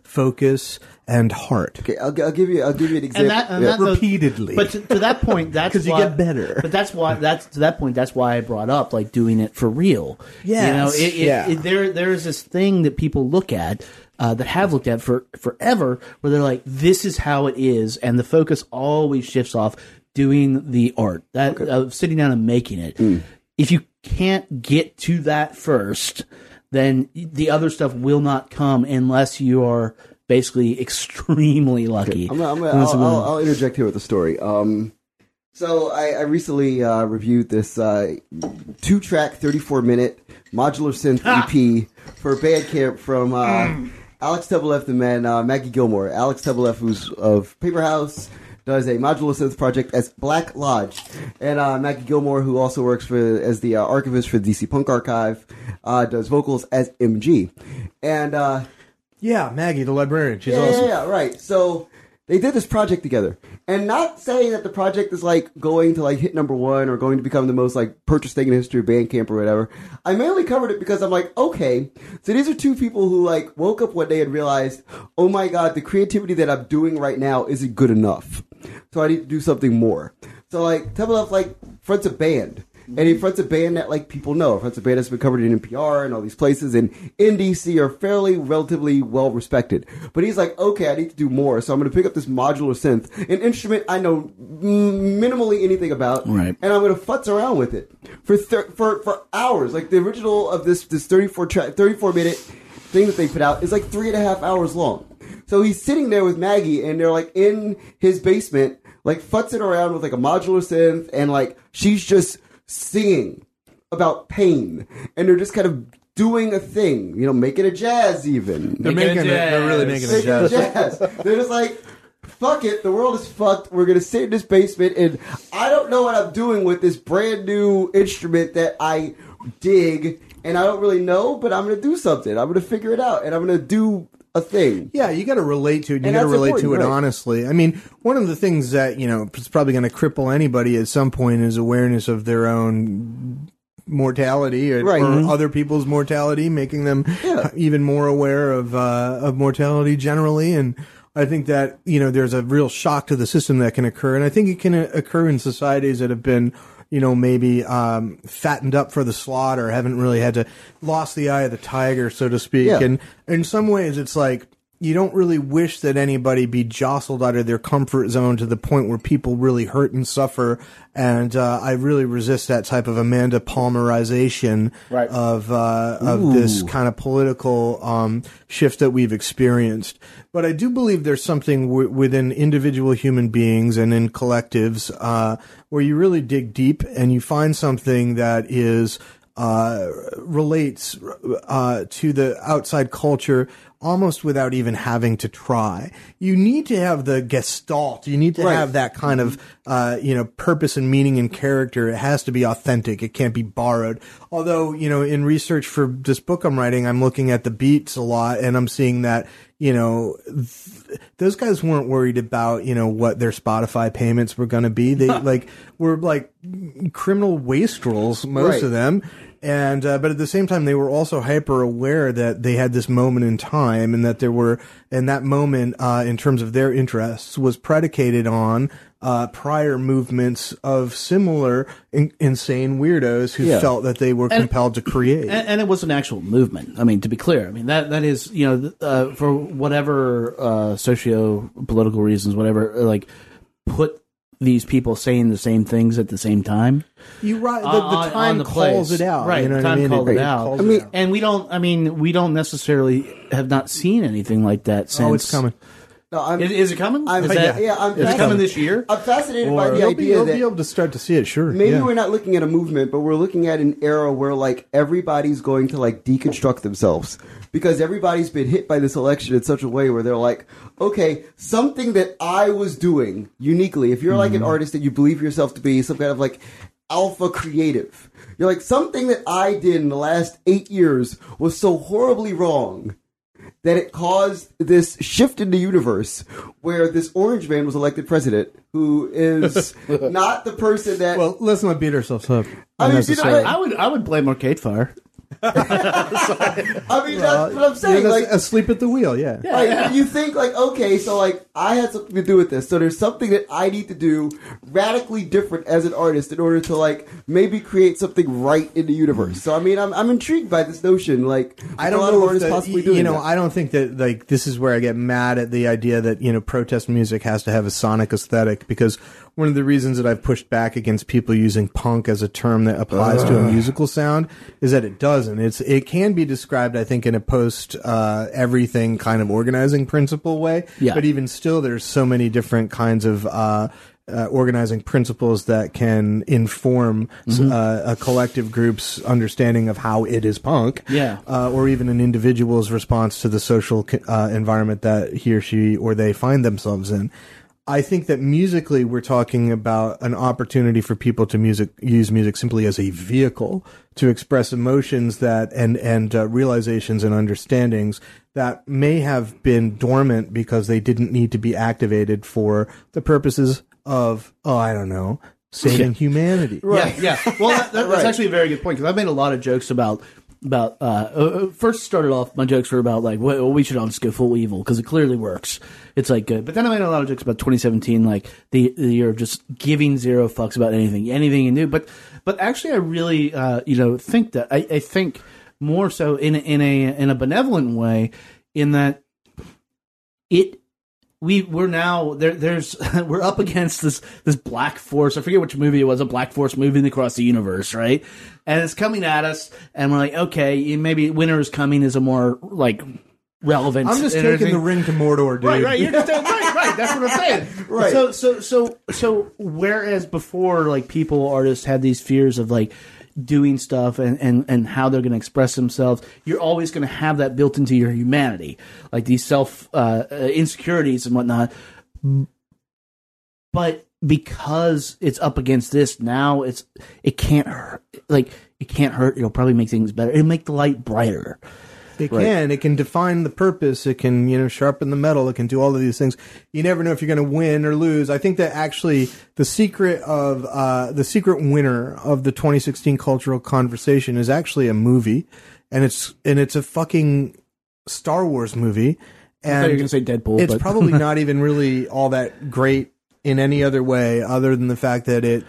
focus, and heart. Okay, I'll, I'll give you. I'll give you an example. and that, and Yeah. that Repeatedly. But to, to that point, that's 'Cause you get better. But that's why that's to that point. That's why I brought up like doing it for real. Yes, you know, it, it, yeah. it- there there is this thing that people look at. Uh, that have looked at for forever, where they're like, "This is how it is," and the focus always shifts off doing the art, that of sitting down and making it. Hmm. If you can't get to that first, then the other stuff will not come unless you are basically extremely lucky. I'm, gonna- I'm, Unless I'll, I'll, I'll interject here with a story. Um, so I, I recently uh, reviewed this uh, two-track, 34-minute modular synth EP for Bandcamp from uh, Alex Tebeleff and man uh, Maggie Gilmore. Alex Tebeleff, who's of Paperhaus, does a modular synth project as Black Lodge, and uh, Maggie Gilmore, who also works for as the uh, archivist for the DC Punk Archive, uh, does vocals as MG, and. Uh, Yeah, Maggie, the librarian. She's yeah, awesome. yeah, yeah, right. So they did this project together, and not saying that the project is like going to like hit number one or going to become the most like purchased thing in history of Bandcamp or whatever. I mainly covered it because I'm like, okay, so these are two people who like woke up one day and realized, oh my god, the creativity that I'm doing right now isn't good enough, so I need to do something more. So like, Tebeleff like fronts a band. And he fronts a band that like people know. Fronts a band that's been covered in NPR and all these places and in DC are fairly relatively well respected. But he's like, okay, I need to do more, so I'm going to pick up this modular synth, an instrument I know minimally anything about, Right. and I'm going to futz around with it for thir- for for hours. Like the original of this this 34 track 34 minute thing that they put out is like three and a half hours long. So he's sitting there with Maggie, and they're like in his basement, like futzing around with like a modular synth, and like she's just singing about pain, and they're just kind of doing a thing, you know, making a jazz even. They're Making making a it. They're really making Making a jazz. jazz. They're just like, fuck it, the world is fucked. We're gonna sit in this basement, and I don't know what I'm doing with this brand new instrument that I dig, and I don't really know, but I'm gonna do something. I'm gonna figure it out, and I'm gonna do a thing. Yeah, you got to relate to it. You got to relate to it right. honestly. I mean, one of the things that you know is probably going to cripple anybody at some point is awareness of their own mortality or, Right. or Mhm. other people's mortality, making them Yeah. even more aware of uh, of mortality generally. And I think that you know there's a real shock to the system that can occur, and I think it can uh, occur in societies that have been. You know, maybe um, fattened up for the slaughter, haven't really had to lost the eye of the tiger, so to speak. Yeah. And in some ways, it's like you don't really wish that anybody be jostled out of their comfort zone to the point where people really hurt and suffer. And uh, I really resist that type of Amanda Palmerization Right. of uh, of this kind of political um, shift that we've experienced. But I do believe there's something w- within individual human beings and in collectives uh, where you really dig deep and you find something that is uh, relates uh, to the outside culture almost without even having to try. You need to have the gestalt. You need to Right. have that kind of uh, you know purpose and meaning and character. It has to be authentic. It can't be borrowed. Although you know, in research for this book I'm writing, I'm looking at the beats a lot, and I'm seeing that you know th- those guys weren't worried about you know what their Spotify payments were going to be. They like were like criminal wastrels, most Right. of them, and uh, but at the same time they were also hyper aware that they had this moment in time and that there were and that moment uh, in terms of their interests was predicated on uh, prior movements of similar in- insane weirdos who Yeah. felt that they were And- compelled to create. and, and it was an actual movement. I mean, to be clear, I mean that that is you know uh, for whatever uh, socio political reasons, whatever, like put these people saying the same things at the same time. you right, the, the time the calls place. it out, Right, You know the what I time mean? called it out. calls I mean- out. And we don't. I mean, we don't necessarily have not seen anything like that since. oh, it's coming. No, I'm, Is, is it coming? I'm, is that, yeah, I'm is it coming this year? I'm fascinated by the You'll, be, idea you'll that be able to start to see it. Sure, maybe yeah. we're not looking at a movement, but we're looking at an era where like everybody's going to like deconstruct themselves because everybody's been hit by this election in such a way where they're like, okay, something that I was doing uniquely. If you're like Mm-hmm. an artist that you believe yourself to be some kind of like alpha creative, you're like something that I did in the last eight years was so horribly wrong that it caused this shift in the universe where this orange man was elected president who is not the person that Well, let's not beat ourselves up. I mean, you know, unnecessarily. I would I would blame Arcade Fire. I mean that's what I'm saying You're like asleep at the wheel, yeah. like, you think like okay so like I had something to do with this so there's something that I need to do radically different as an artist in order to like maybe create something right in the universe so I mean I'm, I'm intrigued by this notion like I don't a lot know of artists the- possibly doing you know that. I don't think that like this is where I get mad at the idea that you know protest music has to have a sonic aesthetic because one of the reasons that I've pushed back against people using punk as a term that applies to a musical sound is that it doesn't it's it can be described I think in a post uh, everything kind of organizing principle way Yeah. but even still there's so many different kinds of uh, uh, organizing principles that can inform Mm-hmm. uh, a collective group's understanding of how it is punk Yeah. uh, or even an individual's response to the social uh, environment that he or she or they find themselves in. I think that musically, we're talking about an opportunity for people to music use music simply as a vehicle to express emotions that and and uh, realizations and understandings that may have been dormant because they didn't need to be activated for the purposes of oh I don't know saving humanity. Yeah, yeah. Well, that, that, that's Right. actually a very good point because I've made a lot of jokes about about. Uh, uh, first started off my jokes were about like, well, we should all just go full evil because it clearly works. It's like good, but then I made a lot of jokes about 2017, like the, the year of just giving zero fucks about anything, anything you do. But but actually, I really uh, you know think that I, I think more so in in a in a benevolent way, in that it we we're now there there's we're up against this this black force i forget which movie it was a black force moving across the universe right and it's coming at us and we're like okay maybe winter is coming is a more like relevant I'm just taking the ring to Mordor, dude. Right, right. You're just right, right. That's what I'm saying. Right. So, so, so, so. Whereas before, like people, artists had these fears of like doing stuff and and and how they're going to express themselves. You're always going to have that built into your humanity, like these self uh, uh, insecurities and whatnot. But because it's up against this now, it's it can't hurt. Like it can't hurt. It'll probably make things better. It'll make the light brighter. It can. It can define the purpose. It can, you know, sharpen the metal. It can do all of these things. You never know if you're going to win or lose. I think that actually the secret of uh, the secret winner of the 2016 cultural conversation is actually a movie, and it's and it's a fucking Star Wars movie. And I you were going to say Deadpool. it's probably not even really all that great in any other way other than the fact that it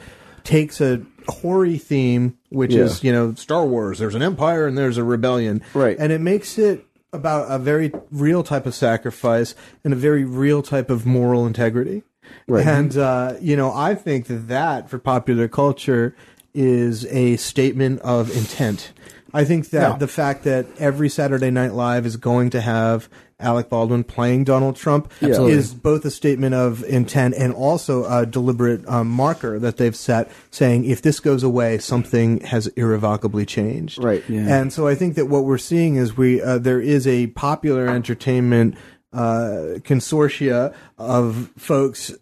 takes a hoary theme which Yeah. is you know star wars there's an empire and there's a rebellion Right. and it makes it about a very real type of sacrifice and a very real type of moral integrity Right. and uh, you know i think that that for popular culture is a statement of intent i think that Yeah. the fact that every saturday night live is going to have alec baldwin playing donald trump is both a statement of intent and also a deliberate um, marker that they've set saying if this goes away something has irrevocably changed Right. Yeah. and so i think that what we're seeing is we uh, there is a popular entertainment uh, consortia of folks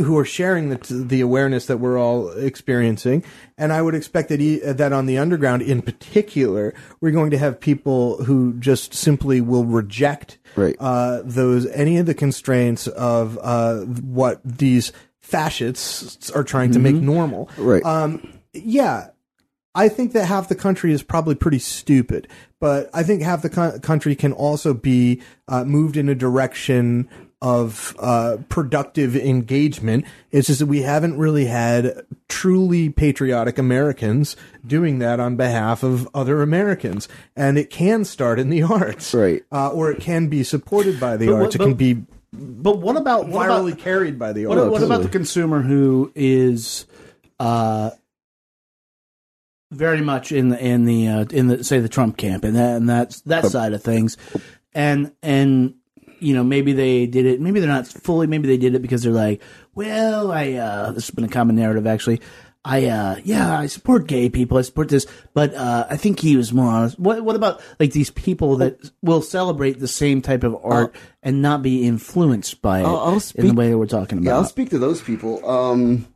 who are sharing the the awareness that we're all experiencing, and I would expect that e- that on the underground, in particular, we're going to have people who just simply will reject Right. uh, those any of the constraints of uh, what these fascists are trying to make normal. Right. Um, yeah, I think that half the country is probably pretty stupid, but I think half the co- country can also be uh, moved in a direction of uh, productive engagement. It's just that we haven't really had truly patriotic Americans doing that on behalf of other Americans, and it can start in the arts, Right. Uh, or it can be supported by the But what- arts. it can be But what about what virally about, carried by the what, arts. what about the consumer who is uh, very much in the in the uh, in the say the Trump camp and that and that's that side of things, and and you know maybe they did it maybe they're not fully maybe they did it because they're like well I uh, this has been a common narrative actually. I uh yeah, I support gay people. I support this, but uh I think he was more honest. What what about like these people that will celebrate the same type of art and not be influenced by it I'll- I'll in the way that we're talking about? Yeah, I'll speak to those people. Um,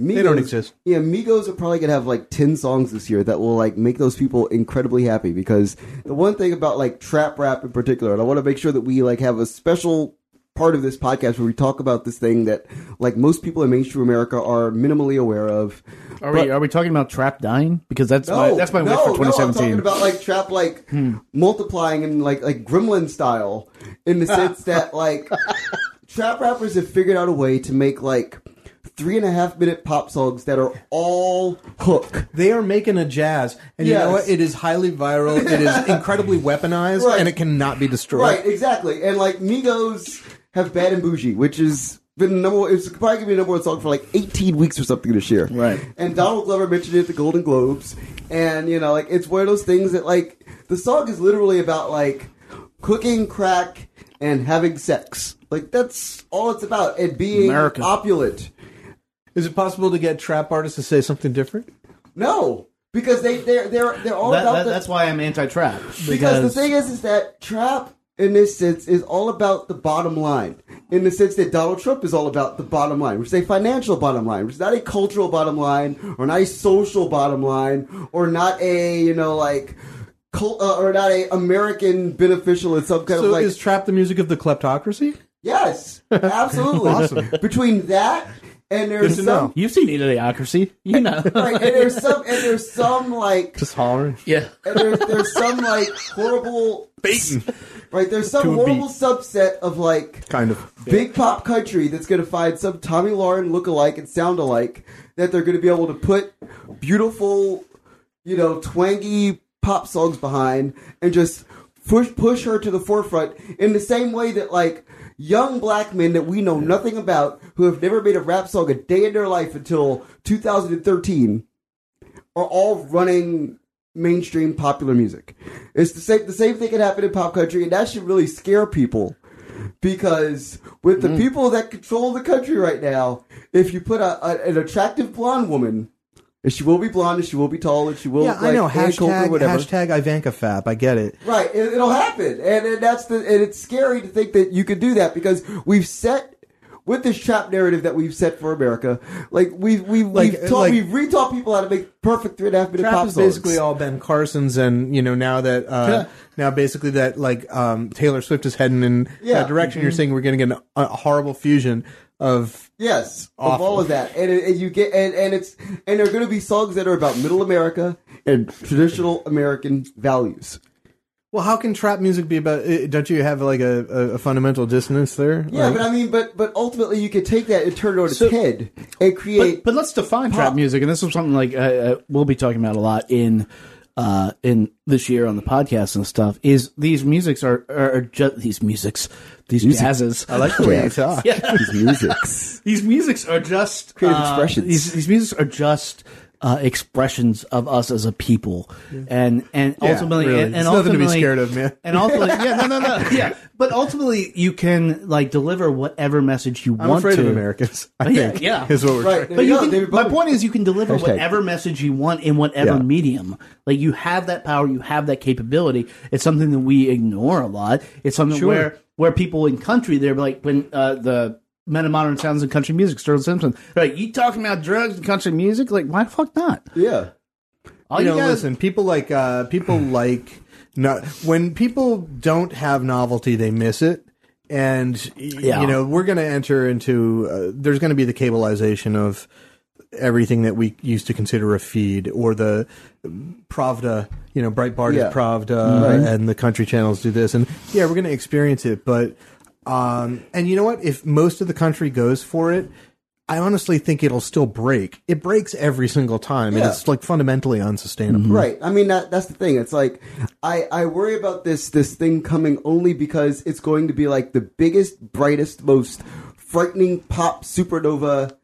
Migos, They don't exist. Yeah, Migos are probably gonna have like ten songs this year that will like make those people incredibly happy. Because the one thing about like trap rap in particular, and I want to make sure that we like have a special part of this podcast where we talk about this thing that like most people in mainstream America are minimally aware of. Are we are we talking about trap dying? Because that's No, my that's my no, wish for No, I'm 2017. talking about like trap, like hmm. multiplying and like like gremlin style, in the sense that like trap rappers have figured out a way to make like three and a half minute pop songs that are all hook. They are making a jazz, and you know what? It is highly viral. It is incredibly weaponized, Right. and it cannot be destroyed. Right, exactly. And like Migos have Bad and Bougie, which is been the number one, it's probably gonna be the number one song for like 18 weeks or something this year. Right. And Donald Glover mentioned it at the Golden Globes. And, you know, like, it's one of those things that, like, the song is literally about, like, cooking crack and having sex. Like, that's all it's about. And being America. opulent. Is it possible to get trap artists to say something different? No. Because they, they're, they're, they're all That- about that- the, that's why I'm anti-trap. Because Because the thing is, is that trap in this sense is all about the bottom line. In the sense that Donald Trump is all about the bottom line, which is a financial bottom line, which is not a cultural bottom line, or not a social bottom line, or not a you know like, cult, uh, or not a American beneficial in some kind So of like. is trap the music of the kleptocracy? yes, absolutely. Awesome. Between that and there's Good to some know. you've seen Idiocracy, you know. right, and there's some and there's some like Just hollering. yeah. and there's there's some like horrible Baiting. right. There's some horrible beat. subset of like Kind of. big pop country that's going to find some Tomi Lahren look-alike and sound alike that they're going to be able to put beautiful, you know, twangy pop songs behind and just push push her to the forefront in the same way that like young black men that we know nothing about who have never made a rap song a day in their life until 2013 are all running mainstream popular music. It's the same the same thing can happen in pop country and that should really scare people because with the Mm. people that control the country right now, if you put a, a an attractive blonde woman, and she will be blonde, and she will be tall, and she will Yeah, look I like know. Ann Coulter, Hashtag whatever. hashtag Ivanka Fap. I get it. Right, it, it'll happen, and, and that's the and it's scary to think that you could do that because we've set with this trap narrative that we've set for America. Like we've we've Like- we've taught like- we've retaught people how to make perfect three and a half minute Trap pop is songs. basically all Ben Carson's, and you know now that uh, now basically that like um, Taylor Swift is heading in Yeah. that direction. You're saying we're going to get an- a horrible fusion of Yes, Awful. of all of that, and, it, and you get and, and it's and there are going to be songs that are about Middle America and traditional American values. Well, how can trap music be about? uh, Don't you have like a, a, fundamental dissonance there? Yeah, Like- but I mean, but but ultimately, you could take that and turn it on its head and create. But, but let's define trap music, and this is something like uh, uh, we'll be talking about a lot in uh, in this year on the podcast and stuff. Is these musics are are, are just these musics, these jazzes. I like the way you talk. Yeah. these musics. these musics are just Creative uh, expressions. These these musics are just uh, expressions of us as a people, and and Yeah, ultimately, really. and, and It's nothing to be ultimately- scared of, man. And ultimately, yeah, no, no, no, yeah. But ultimately, you can like deliver whatever message you I'm want afraid to. of Americans. I Yeah, think, yeah. is what we're Right. trying- But you you can, my point is, you can deliver Hashtag. whatever message you want in whatever Yeah. medium. Like you have that power, you have that capability. It's something that we ignore a lot. It's something Sure. where where people in country they're like when uh, the Metamodern Sounds in Country Music, Sturgill Simpson, they're like you talking about drugs and country music? Like why the fuck not? Yeah, All you you, know, guys, listen, people like uh, people like no, when people don't have novelty, they miss it. And Yeah. you know, we're going to enter into uh, there's going to be the cableization of everything that we used to consider a feed, or the Pravda, you know, Breitbart Yeah. is Pravda, Right. and the country channels do this, and yeah, we're going to experience it. But um, and you know what? If most of the country goes for it. I honestly think it'll still break. It breaks every single time, and Yeah. it's like fundamentally unsustainable. Right. I mean that that's the thing. It's like I I worry about this this thing coming only because it's going to be like the biggest, brightest, most frightening pop supernova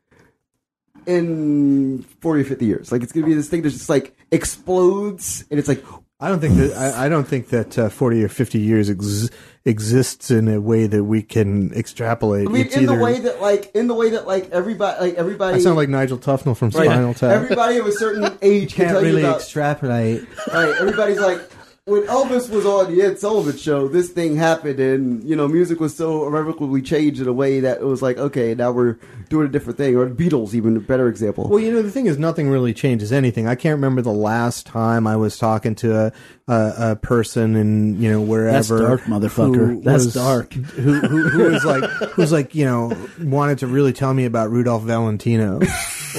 in 40 or 50 years. Like it's going to be this thing that just like explodes and it's like I don't think that I, I don't think that uh, forty or fifty years ex- exists in a way that we can extrapolate. I mean It's in the way that like in the way that like everybody like everybody I sound like Nigel Tufnel from Right. Spinal Tap. everybody of a certain age can Can't tell you really about extrapolate. Right, everybody's like, when Elvis was on the Ed Sullivan show, this thing happened, and you know, music was so irrevocably changed in a way that it was like, okay, now we're doing a different thing. Or Beatles, even a better example. Well, you know, the thing is, nothing really changes anything. I can't remember the last time I was talking to a a, a person in you know wherever. That's dark, motherfucker. That's was- dark. Who, who who was like who's like you know wanted to really tell me about Rudolph Valentino,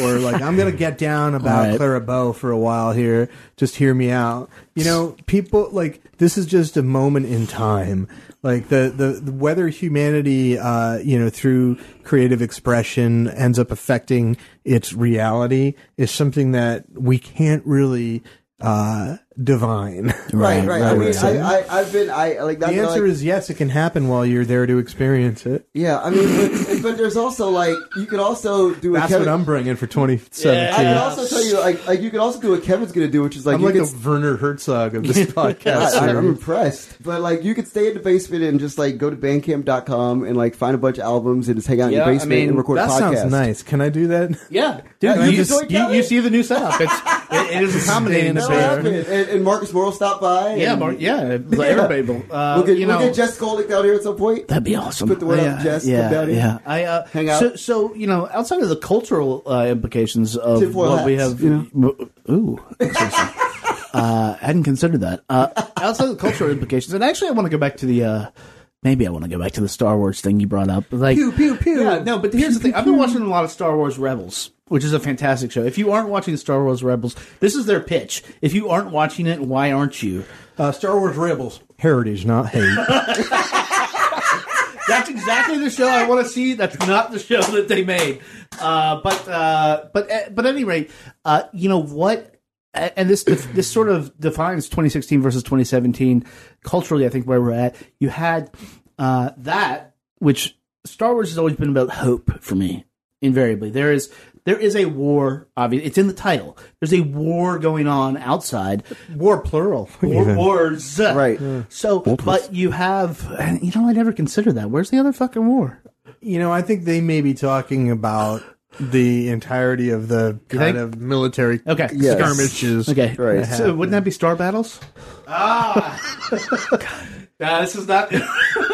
or like I'm gonna get down about right. Clara Bow for a while here. Just hear me out. You know, people like this is just a moment in time. Like the the, the whether humanity, uh, you know, through creative expression ends up affecting its reality is something that we can't really uh, divine. right, right. I right, mean, right. I, I, I've been, I like that. The answer like, is yes, it can happen while you're there to experience it. yeah. I mean, but, but there's also like you could also do a That's Kevin. what I'm bringing for 2017. I can also tell you, like, like you can also do what Kevin's going to do, which is like I'm you like could the Werner Herzog of this podcast. I, I'm impressed. But like you could stay in the basement and just like go to bandcamp.com and like find a bunch of albums and just hang out in Yeah, your I basement mean, and record that a podcast. sounds nice. Can I do that? Yeah, Yeah, dude, you you, just- just, you, you see the new setup. It's it, it is accommodating Stay to in That'll the happen. And, and Marcus Morrill stopped by. Yeah, and Mark, yeah, everybody. will. Uh, We'll get, you we'll know, get Jess Skolnik down here at some point. That'd be awesome. Put the word yeah, out, Jess. Come Yeah, down here. yeah. I uh, Hang out. So, so you know, outside of the cultural uh, implications of Tinfoil what we have, you ooh, seriously. uh, I hadn't considered that. Uh, outside of the cultural implications, and actually, I want to go back to the. Uh, maybe I want to go back to the Star Wars thing you brought up. Like, Pew, pew, pew. Yeah, no, but here's the thing. I've been watching a lot of Star Wars Rebels, which is a fantastic show. If you aren't watching Star Wars Rebels, this is their pitch. If you aren't watching it, why aren't you? Uh, Star Wars Rebels. Heritage, not hate. That's exactly the show I want to see. That's not the show that they made. Uh, but uh, but uh, but at any rate, uh, you know what? And this this sort of defines 2016 versus 2017 culturally. I think where we're at. You had uh, that, which Star Wars has always been about hope for me. Invariably, there is there is a war. Obviously, it's in the title. There's a war going on outside. War plural. War, even. wars, Right. So, but you have, and you know, I never considered that. Where's the other fucking war? You know, I think they may be talking about the entirety of the kind think? of military Okay. Yes. skirmishes. Okay. Right. So wouldn't that be star battles? Ah. nah, this is not.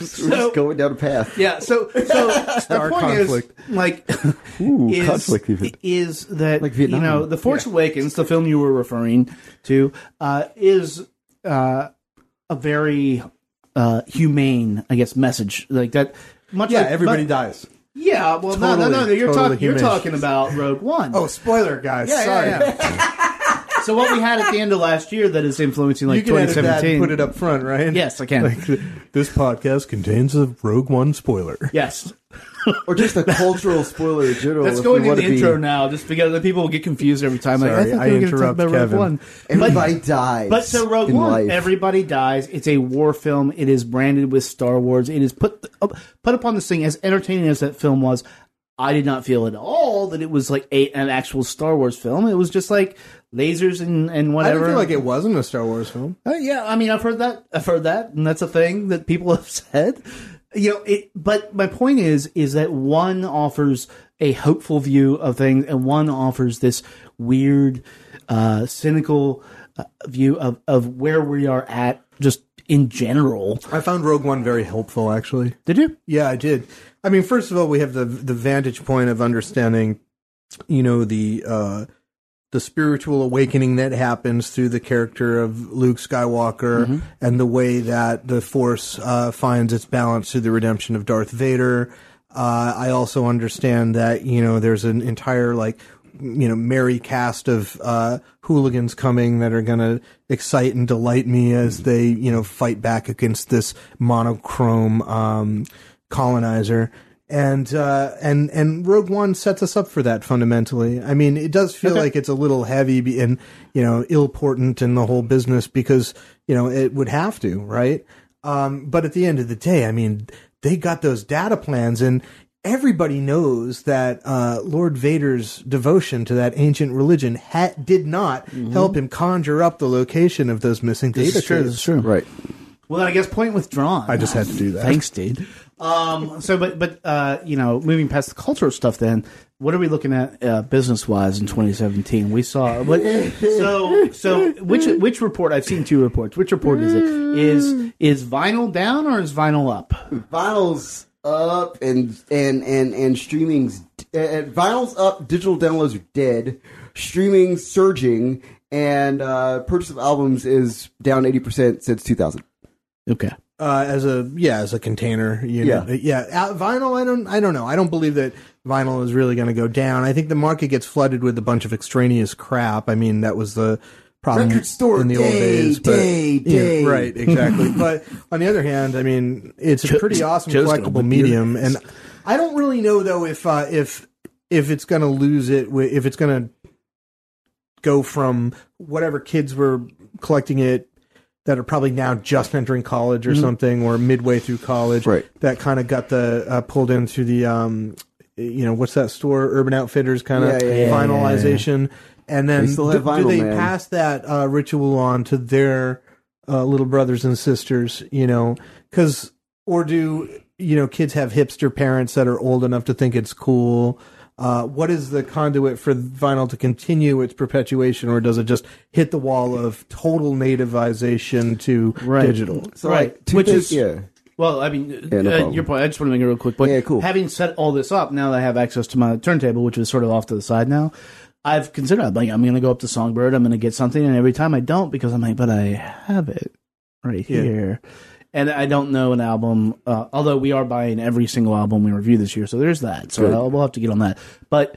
We're just going down a path. yeah. So so Star the point conflict. is like Ooh, is, conflict even. is that Like Vietnam. you know the Force Awakens, the film you were referring to, uh, is uh, a very uh, humane, I guess, message like that. Much Yeah, like, everybody but- dies. Yeah, well, no, no, no, Totally, You're totally talking. You're talking about Rogue One. Oh, spoiler, guys. yeah, Sorry. yeah, yeah. so what we had at the end of last year that is influencing like you can edit that 2017. and put it up front, right? Yes, I can. Like, this podcast contains a Rogue One spoiler. Yes. Or just a cultural spoiler in general. Let's if go we into wanna the be- intro now, just because the people will get confused every time. like, I, thought I they were gonna talk interrupt about Rogue Kevin. One. Everybody But, dies. but so Rogue in One, life. everybody dies. It's a war film. It is branded with Star Wars. It is put up, put upon this thing as entertaining as that film was. I did not feel at all that it was like a, an actual Star Wars film. It was just like lasers and, and I whatever. didn't feel like it wasn't a Star Wars film. Uh, yeah, I mean, I've heard that. I've heard that, and that's a thing that people have said. You know, it. But my point is, is that one offers a hopeful view of things, and one offers this weird, uh, cynical uh, view of of where we are at, just in general. I found Rogue One very helpful, actually. Did you? Yeah, I did. I mean, first of all, we have the the vantage point of understanding, you know, the uh, the spiritual awakening that happens through the character of Luke Skywalker and the way that the Force uh, finds its balance through the redemption of Darth Vader. Uh, I also understand that you know there's an entire like you know merry cast of uh, hooligans coming that are going to excite and delight me as they you know fight back against this monochrome um, colonizer. And uh, and and Rogue One sets us up for that fundamentally. I mean, it does feel like it's a little heavy and you know ill-portant in the whole business because you know it would have to, right? Um, but at the end of the day, I mean, they got those data plans, and everybody knows that uh, Lord Vader's devotion to that ancient religion ha- did not help him conjure up the location of those missing data. This is true. tapes. This is true. Right. Well, then I guess point withdrawn. I just had to do that. Thanks, dude. Um, so, but but uh, you know, moving past the cultural stuff, then what are we looking at uh, business wise in 2017? We saw what, so so which which report? I've seen two reports. Which report is it? Is is vinyl down or is vinyl up? Vinyl's up and and and and streaming's uh, vinyl's up. Digital downloads are dead. Streaming surging, and uh, purchase of albums is down eighty percent since two thousand. Okay. uh, as a yeah as a container you know Yeah. yeah uh, vinyl i don't i don't know i don't believe that vinyl is really going to go down i think the market gets flooded with a bunch of extraneous crap i mean that was the problem Record store in the old days but day, yeah, day. right exactly but on the other hand i mean it's a pretty awesome Joe's collectible medium your- and i don't really know though if uh, if if it's going to lose it if it's going to go from whatever kids were collecting it that are probably now just entering college or something or midway through college Mm-hmm. Right. that kind of got the uh, pulled into the um you know what's that store urban outfitters kind of Yeah, yeah, yeah. Finalization and then They still have do, do they man. pass that uh, ritual on to their uh, little brothers and sisters you know because or do you know kids have hipster parents that are old enough to think it's cool uh, what is the conduit for vinyl to continue its perpetuation, or does it just hit the wall of total nativization to Right. digital? So Right. like, two Which things- is- yeah. Well, I mean, Yeah, no uh, your point. I just want to make a real quick point. Yeah, cool. Having set all this up, now that I have access to my turntable, which is sort of off to the side now, I've considered. I'm like, I'm to go up to Songbyrd. I'm to get something, and every time I don't because I'm like, but I have it right Yeah. here, and I don't know an album. Uh, although we are buying every single album we review this year, so there's that. So I'll, we'll have to get on that. But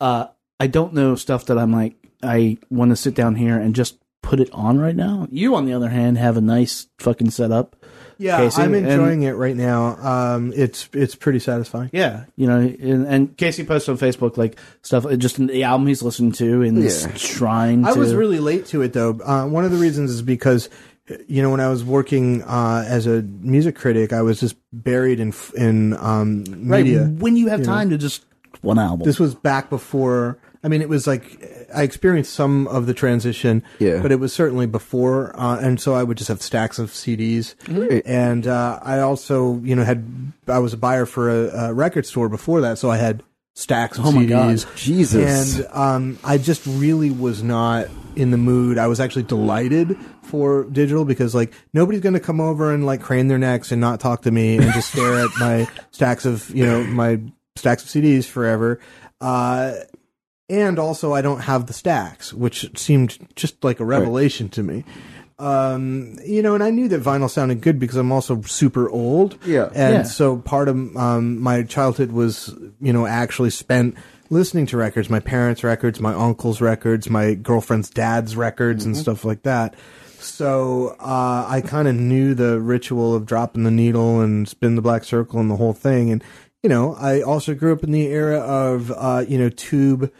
uh, I don't know stuff that I'm like, I want to sit down here and just put it on right now. You, on the other hand, have a nice fucking setup. Yeah, Casey, I'm and- enjoying it right now. Um, it's it's pretty satisfying. Yeah, you know, and, and Casey posts on Facebook like stuff, just the album he's listened to in this Yeah. shrine. I was really late to it though. Uh, one of the reasons is because you know when I was working uh, as a music critic, I was just buried in in um, right media. when you have time to just one album. This was back before. I mean, it was like I experienced some of the transition, Yeah. but it was certainly before, uh, and so I would just have stacks of CDs. Right. And uh, I also, you know, had I was a buyer for a, a record store before that, so I had stacks of Oh my God. Jesus. And um, I just really was not in the mood. I was actually delighted for digital because like nobody's going to come over and like crane their necks and not talk to me and just stare at my stacks of you know my stacks of CDs forever. Uh, and also I don't have the stacks, which seemed just like a revelation to me. Um, you know, and I knew that vinyl sounded good because I'm also super old. Yeah. And Yeah. so part of um, my childhood was, you know, actually spent listening to records, my parents' records, my uncle's records, my girlfriend's dad's records, and stuff like that. So uh, I kind of knew the ritual of dropping the needle and spin the black circle and the whole thing. And you know, I also grew up in the era of uh, you know tube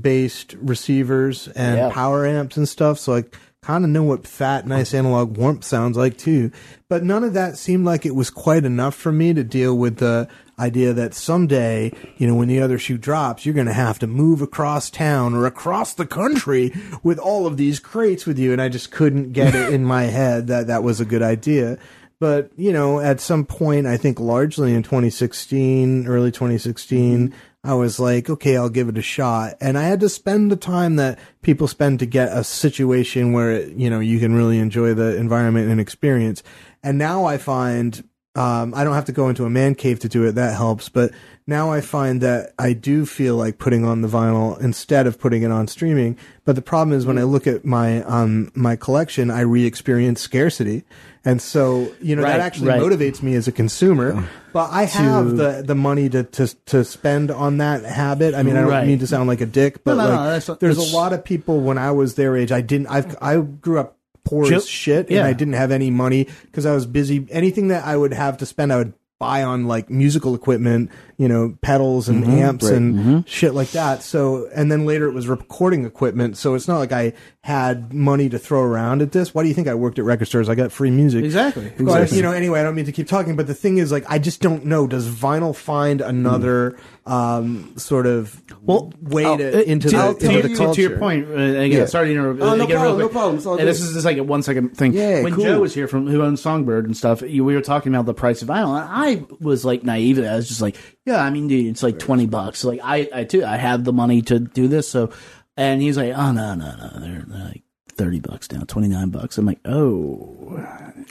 based receivers and Yeah. power amps and stuff. So I kind of know what fat, nice analog warmth sounds like too. But none of that seemed like it was quite enough for me to deal with the idea that someday, you know, when the other shoe drops, you're going to have to move across town or across the country with all of these crates with you. And I just couldn't get it in my head that that was a good idea. But, you know, at some point, I think largely in 2016, early 2016, I was like, okay, I'll give it a shot. And I had to spend the time that people spend to get a situation where, you know, you can really enjoy the environment and experience. And now I find um, I don't have to go into a man cave to do it. That helps. But now I find that I do feel like putting on the vinyl instead of putting it on streaming. But the problem is when I look at my um my collection, I re-experience scarcity, and so you know Right, that actually right. motivates me as a consumer. But I have the the money to to to spend on that habit. I mean, I don't Right. mean to sound like a dick, but No, no, no, like that's- there's that's- a lot of people when I was their age. I didn't. I've I grew up poor as shit, yeah. and I didn't have any money because I was busy. Anything that I would have to spend, I would buy on like musical equipment, you know, pedals and amps Right. and shit like that. So, and then later it was recording equipment. So it's not like I had money to throw around at this. Why do you think I worked at record stores? I got free music. Exactly. But, you know, anyway, I don't mean to keep talking, but the thing is, like, I just don't know. Does vinyl find another um, sort of Well, way I'll- to uh, into to, the to, into your, the culture? to your point, uh, again, Yeah. sorry to interrupt. Oh, no again, problem, no problem, it's And this is just like a one second thing. Yeah, when cool. Joe was here from who owns Songbyrd and stuff, we were talking about the price of vinyl, and I was like naive. I was just like, yeah, I mean, dude, it's like twenty bucks. Like I, I too, I have the money to do this. So, and he's like, oh no, no, no, they're, they're like thirty bucks now, twenty nine bucks. I'm like, oh,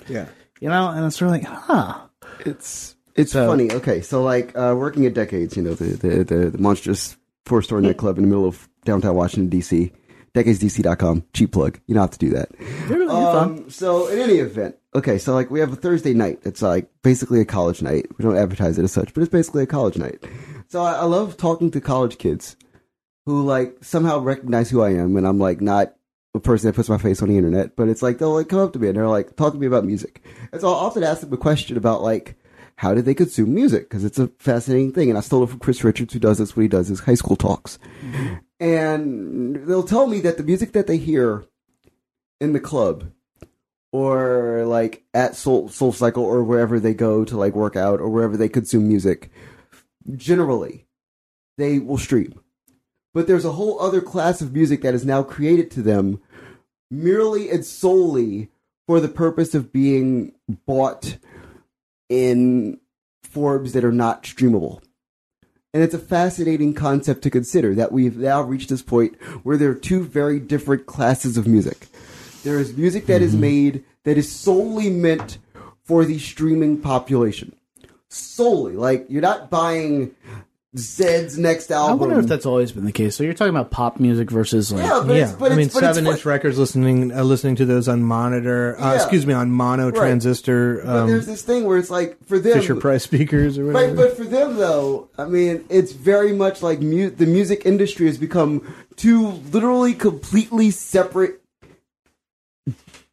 Yeah. you know, and it's sort of like, huh. It's it's So- funny. Okay, so like uh, working at Decades, you know, the the, the, the monstrous four store nightclub in the middle of downtown Washington D.C. DecadesDC.com, cheap plug. You don't have to do that. Fun. Um, so in any event, okay, so like we have a Thursday night. It's like basically a college night. We don't advertise it as such, but it's basically a college night. So I, I love talking to college kids who like somehow recognize who I am, and I'm like not a person that puts my face on the internet, but it's like they'll like come up to me and they're like talk to me about music. And so I'll often ask them a question about like how did they consume music because it's a fascinating thing. And I stole it from Chris Richards, who does this. What he does is high school talks, mm-hmm. and they'll tell me that the music that they hear in the club or like at Soul Soul Cycle or wherever they go to like work out or wherever they consume music, generally they will stream. But there's a whole other class of music that is now created to them merely and solely for the purpose of being bought in forms that are not streamable. And it's a fascinating concept to consider that we've now reached this point where there are two very different classes of music. There is music that is made that is solely meant for the streaming population. Solely. Like, you're not buying Zed's next album. I wonder if that's always been the case. So you're talking about pop music versus like Yeah, but yeah, it's, but I mean, it's, but it's seven inch fu- records. Listening, uh, listening to those on monitor. Uh, Yeah. Excuse me, on mono transistor But um, there's this thing where it's like for them, Fisher Price speakers or whatever. Right, but for them though, I mean, it's very much like mu- the music industry has become two literally completely separate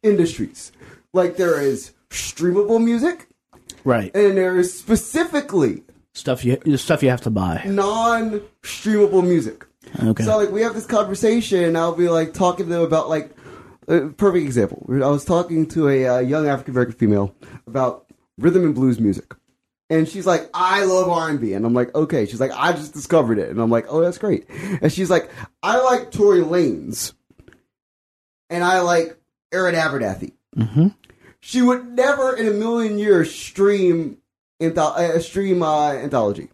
industries. Like there is streamable music, right and there is specifically stuff you stuff you have to buy. non-streamable music. Okay. So like we have this conversation, and I'll be like talking to them about like a perfect example. I was talking to a uh, young African American female about rhythm and blues music, and she's like, "I love R and B," and I'm like, "Okay." She's like, "I just discovered it," and I'm like, "Oh, that's great." And she's like, "I like Tory Lanez, and I like Aaron Abernathy." mm-hmm. She would never in a million years stream antho- uh, stream uh, anthology.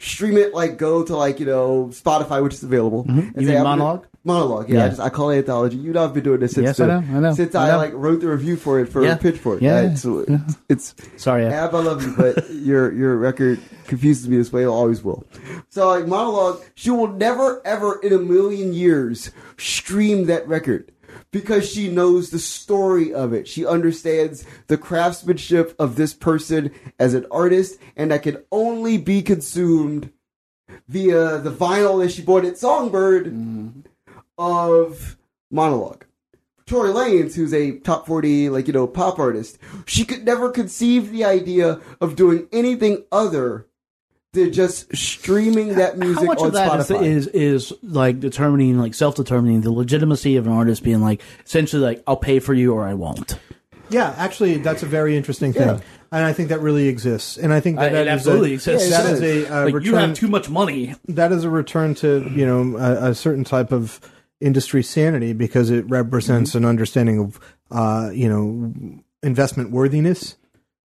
Stream it like go to like you know Spotify, which is available. Mm-hmm. You mean monologue? Monologue, yeah. Yeah. I, just, I call it anthology. You know, I've been doing this since Yes, the- I know, I know, since I I, know. like wrote the review for it for Yeah. Pitchfork. Yeah. So it's, it's Sorry. I- Ab, I love you, but your your record confuses me this way. It always will. So like monologue, she will never ever in a million years stream that record because she knows the story of it. She understands the craftsmanship of this person as an artist, and that can only be consumed via the vinyl that she bought at Songbyrd mm-hmm. of monologue. Tory Lanez, who's a top 40, like, you know, pop artist, she could never conceive the idea of doing anything other than just streaming that music How much on of that is, Spotify. is is like determining, like self determining the legitimacy of an artist being like essentially like I'll pay for you or I won't. yeah, actually, that's a very interesting thing, Yeah. and I think that really exists. And I think that, it that is absolutely a, exists. That is a uh, like return. you have too much money. that is a return to you know a, a certain type of industry sanity because it represents Mm-hmm. an understanding of uh, you know investment worthiness.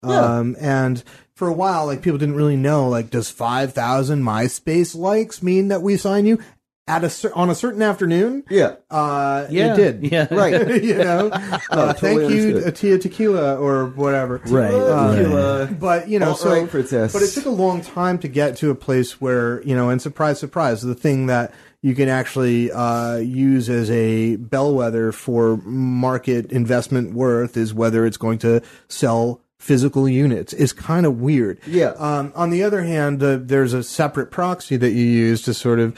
Um, and for a while, like people didn't really know, like, does five thousand MySpace likes mean that we sign you? at a cer- on a certain afternoon. Yeah. Uh, Yeah. it did. Yeah. Right. you know, uh, totally thank you, understood. Tila Tequila or whatever. Right, Uh, right. But you know, so Alt-right princess. but it took a long time to get to a place where you know, and surprise, surprise, the thing that you can actually uh, use as a bellwether for market investment worth is whether it's going to sell physical units is kind of weird. Yeah. Um, on the other hand, uh, there's a separate proxy that you use to sort of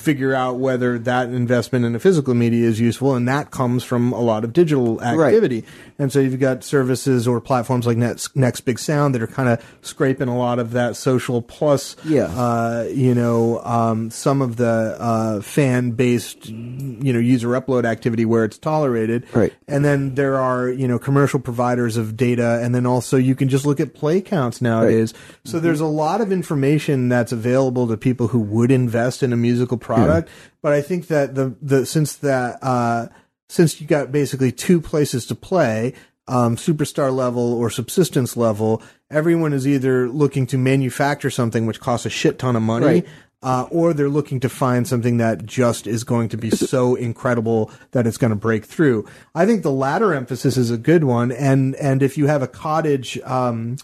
figure out whether that investment in a physical media is useful, and that comes from a lot of digital activity. And so you've got services or platforms like Next, Next Big Sound that are kind of scraping a lot of that social plus, Yeah. uh, you know, um, some of the uh, fan based, you know, user upload activity where it's tolerated. Right. And then there are, you know, commercial providers of data, and then also you can just look at play counts nowadays. So there's a lot of information that's available to people who would invest in a musical product. But I think that the the since that uh, since you got basically two places to play, um, superstar level or subsistence level, everyone is either looking to manufacture something which costs a shit ton of money. Right. Uh, or they're looking to find something that just is going to be so incredible that it's going to break through. I think the latter emphasis is a good one, and and if you have a cottage um,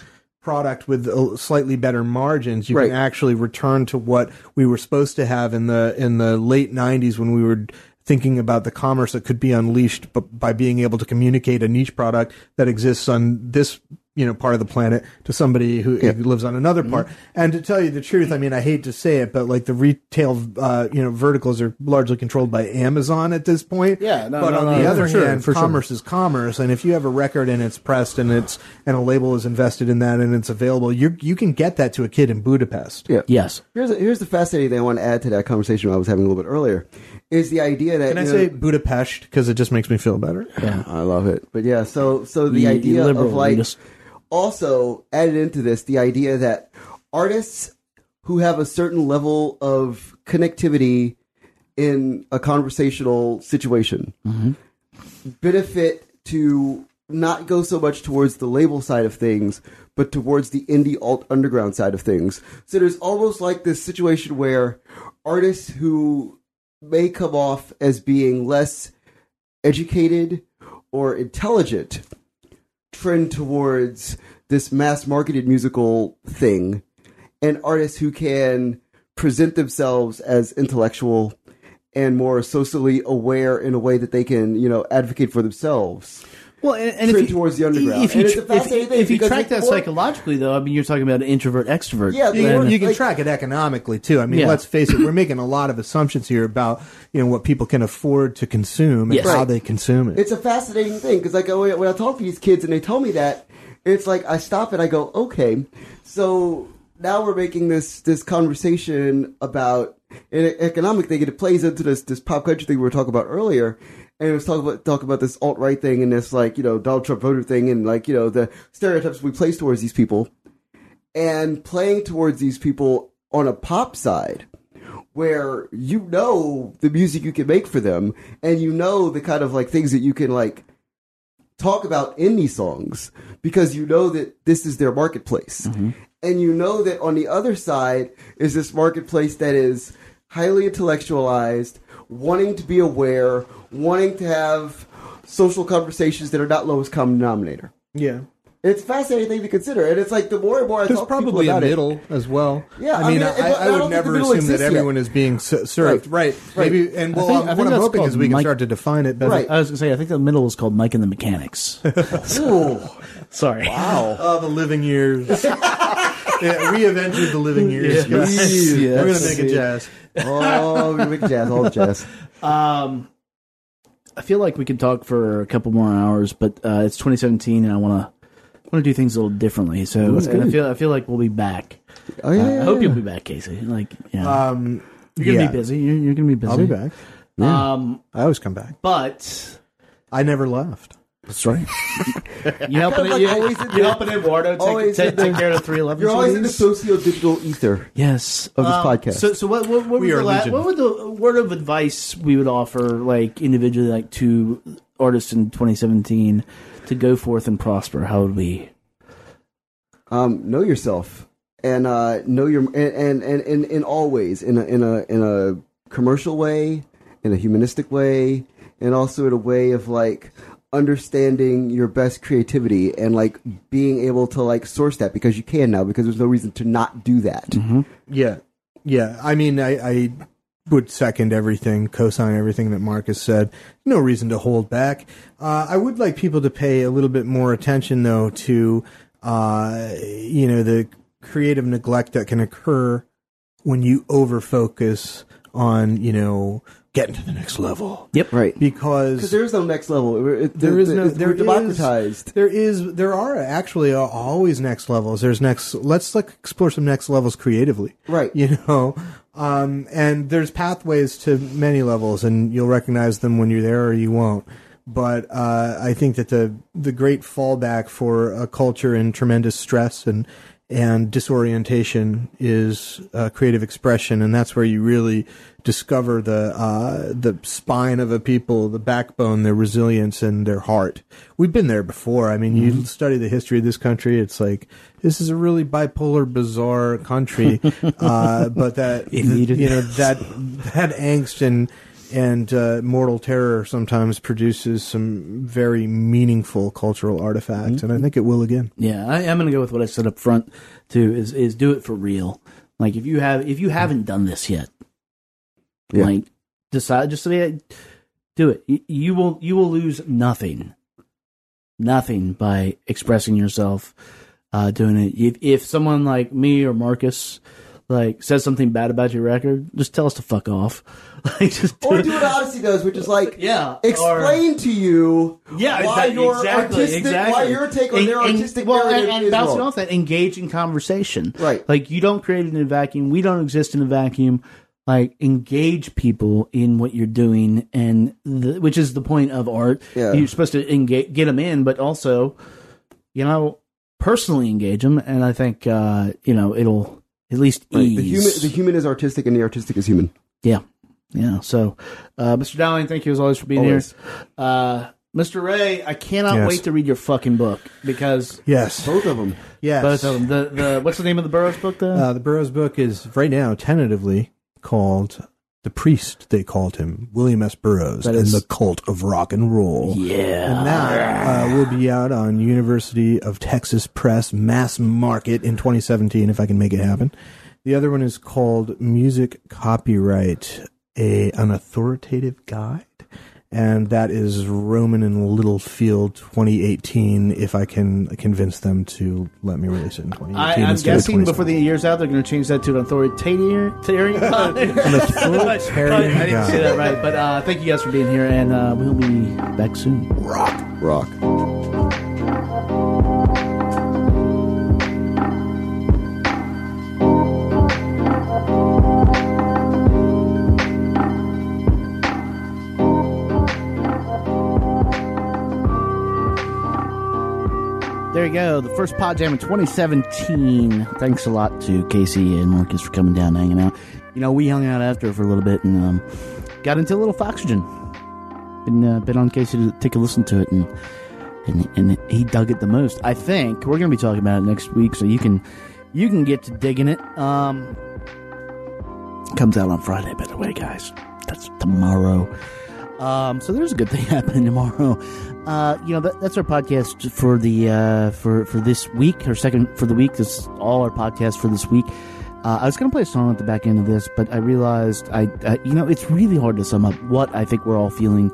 product with uh, slightly better margins, you Right. can actually return to what we were supposed to have in the in the late '90s when we were thinking about the commerce that could be unleashed by being able to communicate a niche product that exists on this you know part of the planet to somebody who, who lives on another Mm-hmm. part. And to tell you the truth, I mean, I hate to say it, but like the retail, uh, you know, verticals are largely controlled by Amazon at this point. Yeah, no, but no, on no, the for other sure, hand, sure. commerce is commerce, and if you have a record and it's pressed and it's and a label is invested in that and it's available, you you can get that to a kid in Budapest. Yeah. Yes. Here's a, here's the fascinating thing I want to add to that conversation I was having a little bit earlier, is the idea that Can I you say know- Budapest because it just makes me feel better? Yeah. I love it. But yeah, so so the You- you idea liberal of like elitist. Also added into this the idea that artists who have a certain level of connectivity in a conversational situation mm-hmm. benefit to not go so much towards the label side of things, but towards the indie alt underground side of things. So there's almost like this situation where artists who may come off as being less educated or intelligent trend towards this mass marketed musical thing and artists who can present themselves as intellectual and more socially aware in a way that they can, you know, advocate for themselves. Well, and, and Trend if you, towards the underground. If you, And it's tr- a fascinating if, thing if you track that more- psychologically, though, I mean, you're talking about introvert extrovert. Yeah, You, Then- can- you can like- track it economically too. I mean, Yeah. let's face it, we're making a lot of assumptions here about you know what people can afford to consume and Yes. how Right. they consume it. It's a fascinating thing because, like, when when I talk to these kids and they tell me that, it's like I stop and I go, okay, so now we're making this this conversation about an economic thing, and it plays into this this pop culture thing we were talking about earlier. And it was talking about talking about this alt right thing and this like you know Donald Trump voter thing and like you know the stereotypes we place towards these people, and playing towards these people on a pop side where you know the music you can make for them and you know the kind of like things that you can like talk about in these songs because you know that this is their marketplace. Mm-hmm. And you know that on the other side is this marketplace that is highly intellectualized, wanting to be aware, wanting to have social conversations that are not lowest common denominator. yeah. It's fascinating thing to consider, and it's like the more and more I There's talk to people probably a about it, middle as well. Yeah, I I mean, mean, I, I, I would never assume that exists yet. everyone is being s- served. Right. Right. Maybe, and well, think- I think what I'm hoping called is we can start to define it. But Right. I was going to say, I think the middle is called Mike and the Mechanics. Ooh, Sorry. wow. Oh, the living years. yeah, we invented the living years. guys. Yes, We're gonna make a jazz. Oh, we're gonna make jazz, all the jazz. Um, I feel like we could talk for a couple more hours, but uh, it's 2017, and I want to want to do things a little differently. So, and I good. feel I feel like we'll be back. Oh yeah, I yeah, hope yeah. you'll be back, Casey. Like, yeah, Um, you're gonna yeah. be busy. You're, you're gonna be busy. I'll be back. Um, I always come back. but I never left. That's right. you helping? Like You, always you the- helping Eduardo take, always take, the- take care of the 311? You're always in the socio-digital ether Yes, of this Um, podcast. So, so what? What, what, We would are the la- what would the word of advice we would offer, like individually, like to artists in 2017, to go forth and prosper? How would we? um, know yourself and uh, know your and and and in, in all ways in a in a in a commercial way, in a humanistic way, and also in a way of like understanding your best creativity and like being able to like source that because you can now because there's no reason to not do that. Yeah, yeah. I mean, I, I would second everything, co-sign everything that Marcus said. No reason to hold back. Uh, I would like people to pay a little bit more attention, though, to uh, you know the creative neglect that can occur when you overfocus on you know getting to the next level. Yep. Right. Because Because there is no next level. It- it- there is no it's- there we're is- democratized. there is there are actually a- always next levels. There's next. Let's like explore some next levels creatively. Right. You know, um, and there's pathways to many levels, and you'll recognize them when you're there, or you won't. But uh, I think that the the great fallback for a culture in tremendous stress and and disorientation is uh, creative expression, and that's where you really discover the uh, the spine of a people, the backbone, their resilience, and their heart. We've been there before. I mean, you study the history of this country; it's like this is a really bipolar, bizarre country, uh, but that you know that that angst and and uh, mortal terror sometimes produces some very meaningful cultural artifacts, and I think it will again. Yeah, I, I'm going to go with what I said up front too. Is is do it for real. Like if you have if you haven't done this yet, Yeah. like decide just say do it. You, you will you will lose nothing, nothing by expressing yourself, uh, doing it. If if someone like me or Marcus like says something bad about your record, just tell us to fuck off. like just do Or do what Odyssey does, which is like Yeah, explain to you Yeah, why your exactly, artistic exactly. why your take on their artistic well, and, and bouncing off that, engage in conversation. Right. Like you don't create it in a vacuum. We don't exist in a vacuum. Like engage people in what you're doing, and the, which is the point of art. Yeah. You're supposed to engage, get them in, but also, you know, personally engage them. And I think uh, you know it'll at least Right. ease. The human the human is artistic and the artistic is human. yeah, yeah. So, uh, Mr. Dowling, thank you as always for being Always. here. Uh, Mr. Rae, I cannot Yes. wait to read your fucking book because Yes, Both of them. yes. both of them. The the what's the name of the Burroughs book? Though Uh, the Burroughs book is right now tentatively called "The Priest." They called him William S. Burroughs That and is- the Cult of Rock and Roll. yeah, And that uh, will be out on University of Texas Press mass market in 2017 if I can make it happen. The other one is called Music Copyright, a an authoritative guide, and that is Rowman and Littlefield 2018. If I can convince them to let me release it in 2018, I, I'm guessing before the year's out, they're going to change that to an authoritarian. authoritarian An authoritarian I didn't say that right, but uh, thank you guys for being here, and uh, we'll be back soon. Rock. Rock. You go, the first Pod Jam in 2017. Thanks a lot to Casey and Marcus for coming down and hanging out. You know, we hung out after for a little bit and um, got into a little Foxygen. Been uh, been on Casey to take a listen to it, and, and and he dug it the most. I think we're going to be talking about it next week, so you can you can get to digging it. Um, comes out on Friday, by the way, guys. That's tomorrow. Um, so there's a good thing happening tomorrow. Uh, you know that, that's our podcast for the uh, for for this week, our second for the week. This is all our podcast for this week. Uh, I was going to play a song at the back end of this, but I realized I, I you know it's really hard to sum up what I think we're all feeling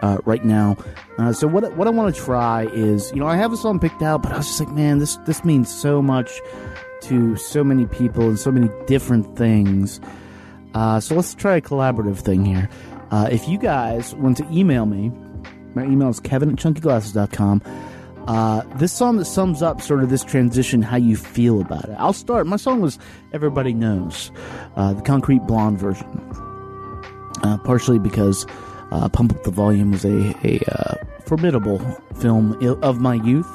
uh, right now. Uh, so what what I want to try is you know I have a song picked out, but I was just like, man, this this means so much to so many people and so many different things. Uh, so let's try a collaborative thing here. Uh, if you guys want to email me, my email is kevin at chunkyglasses.com. Uh, this song that sums up sort of this transition, how you feel about it. I'll start. My song was Everybody Knows, uh, the Concrete Blonde version. Uh, partially because uh, Pump Up the Volume was a, a uh, formidable film of my youth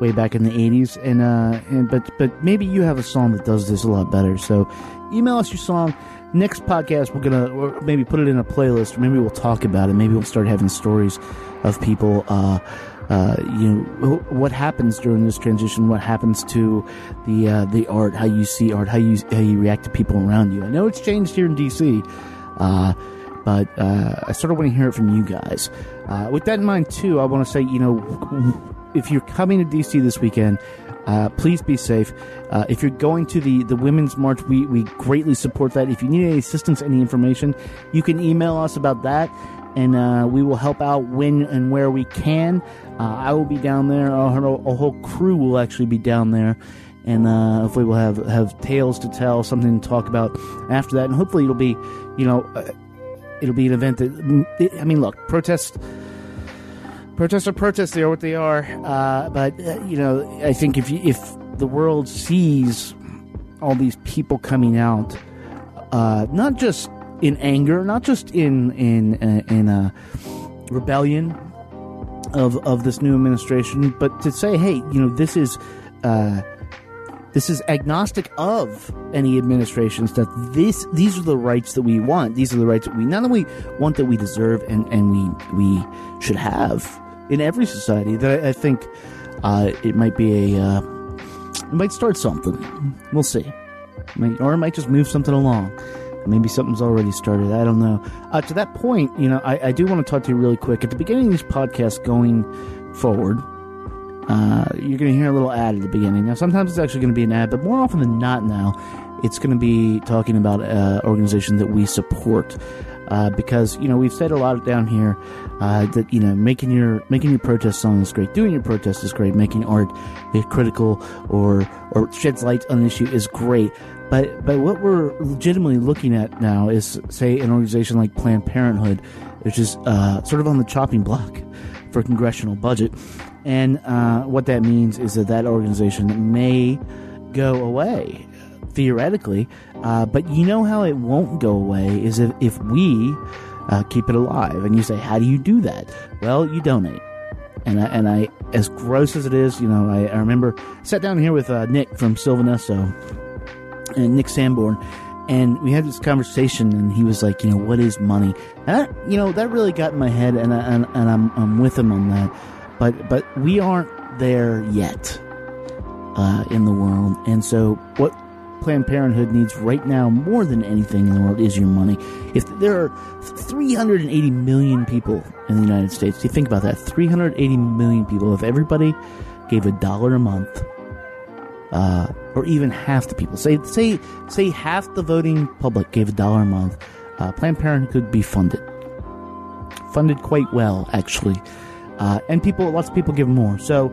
way back in the 80s and uh and but but maybe you have a song that does this a lot better so email us your song next podcast we're gonna maybe put it in a playlist. Maybe we'll talk about it. Maybe we'll start having stories of people uh uh, you know what happens during this transition what happens to the uh, the art how you see art how you how you react to people around you. I know it's changed here in dc Uh, but uh, I sort of want to hear it from you guys. Uh, with that in mind, too, I want to say, you know, if you're coming to DC this weekend, uh, please be safe. Uh, if you're going to the, the Women's March, we, we greatly support that. If you need any assistance, any information, you can email us about that, and uh, we will help out when and where we can. Uh, I will be down there. A whole, crew will actually be down there. And uh, hopefully we'll have, have tales to tell, something to talk about after that. And hopefully it'll be, you know, uh, it'll be an event that, I mean, look, protests protests are protests. They are what they are. Uh, but uh, you know, I think if you, if the world sees all these people coming out, uh, not just in anger, not just in in uh, in a rebellion of of this new administration, but to say, hey, you know, this is. Uh, this is agnostic of any administrations that this these are the rights that we want these are the rights that we not only want that we deserve and and we we should have in every society that I, I think uh, it might be a uh, it might start something. We'll see. Or it might just move something along. Maybe something's already started. I don't know. Uh, to that point you know I, I do want to talk to you really quick. At the beginning of these podcasts going forward uh, you're going to hear a little ad at the beginning. Now, sometimes it's actually going to be an ad, but more often than not now, it's going to be talking about uh, organization that we support. Uh, because you know we've said a lot down here uh, that you know making your making your protest song is great, doing your protest is great, making art critical or or sheds light on an issue is great. But but what we're legitimately looking at now is say an organization like Planned Parenthood, which is uh, sort of on the chopping block for congressional budget. And uh, what that means is that that organization may go away, theoretically. Uh, but you know how it won't go away is if, if we uh, keep it alive. And you say, how do you do that? Well, you donate. And I, and I, as gross as it is, you know, I, I remember sat down here with uh, Nick from Sylvan Esso and Nick Sanborn, and we had this conversation, and he was like, you know, what is money? And that, you know, that really got in my head, and I, and, and I'm I'm with him on that. But but we aren't there yet uh, in the world, and so what Planned Parenthood needs right now more than anything in the world is your money. If there are 380 million people in the United States, you think about that, 380 million people. If everybody gave a dollar a month uh, or even half the people. Say say say half the voting public gave a dollar a month. Uh, Planned Parenthood could be funded, funded quite well actually, uh, and people lots of people give more. So.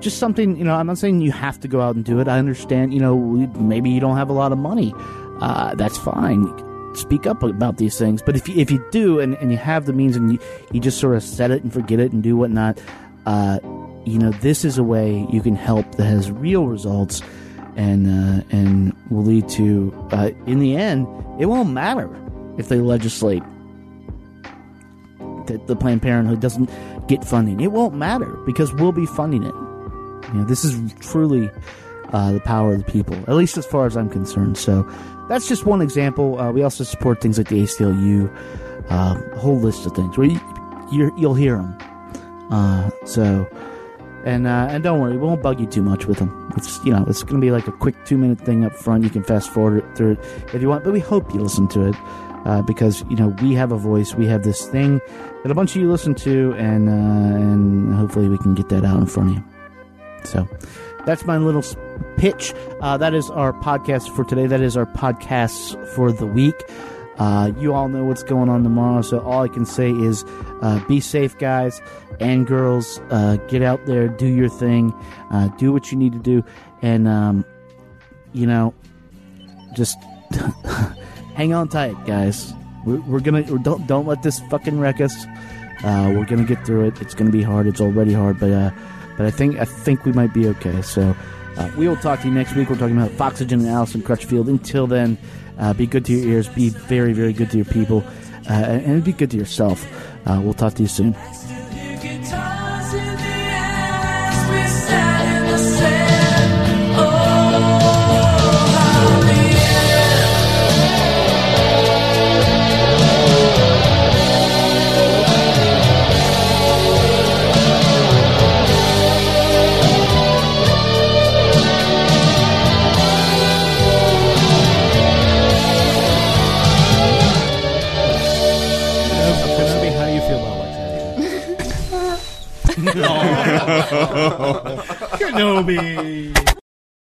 Just something, you know. I'm not saying you have to go out and do it. I understand, you know. Maybe you don't have a lot of money. Uh, that's fine. Speak up about these things. But if you, if you do, and, and you have the means, and you, you just sort of set it and forget it and do whatnot, uh, you know, this is a way you can help that has real results and uh, and will lead to, uh, in the end, it won't matter if they legislate that the Planned Parenthood doesn't get funding. It won't matter because we'll be funding it. You know, this is truly uh, the power of the people, at least as far as I'm concerned. So that's just one example. Uh, we also support things like the ACLU, uh, a whole list of things where you, you'll hear them. Uh, so, and uh, and don't worry, we won't bug you too much with them. It's you know it's going to be like a quick two minute thing up front. You can fast forward it through it if you want, but we hope you listen to it uh, because you know we have a voice, we have this thing that a bunch of you listen to, and uh, and hopefully we can get that out in front of you. So that's my little pitch. Uh, that is our podcast for today. That is our podcasts for the week. Uh, you all know what's going on tomorrow, so all I can say is uh, be safe, guys and girls. Uh, get out there, do your thing, uh, do what you need to do, and um, you know, just hang on tight, guys. We're, we're gonna we're, don't don't let this fucking wreck us. Uh, we're gonna get through it. It's gonna be hard. It's already hard, but uh, but I think I think we might be okay. So uh, we will talk to you next week. We're talking about Foxygen and Allison Crutchfield. Until then, uh, be good to your ears. Be very very good to your people, uh, and, be good to yourself. Uh, we'll talk to you soon. Kenobi.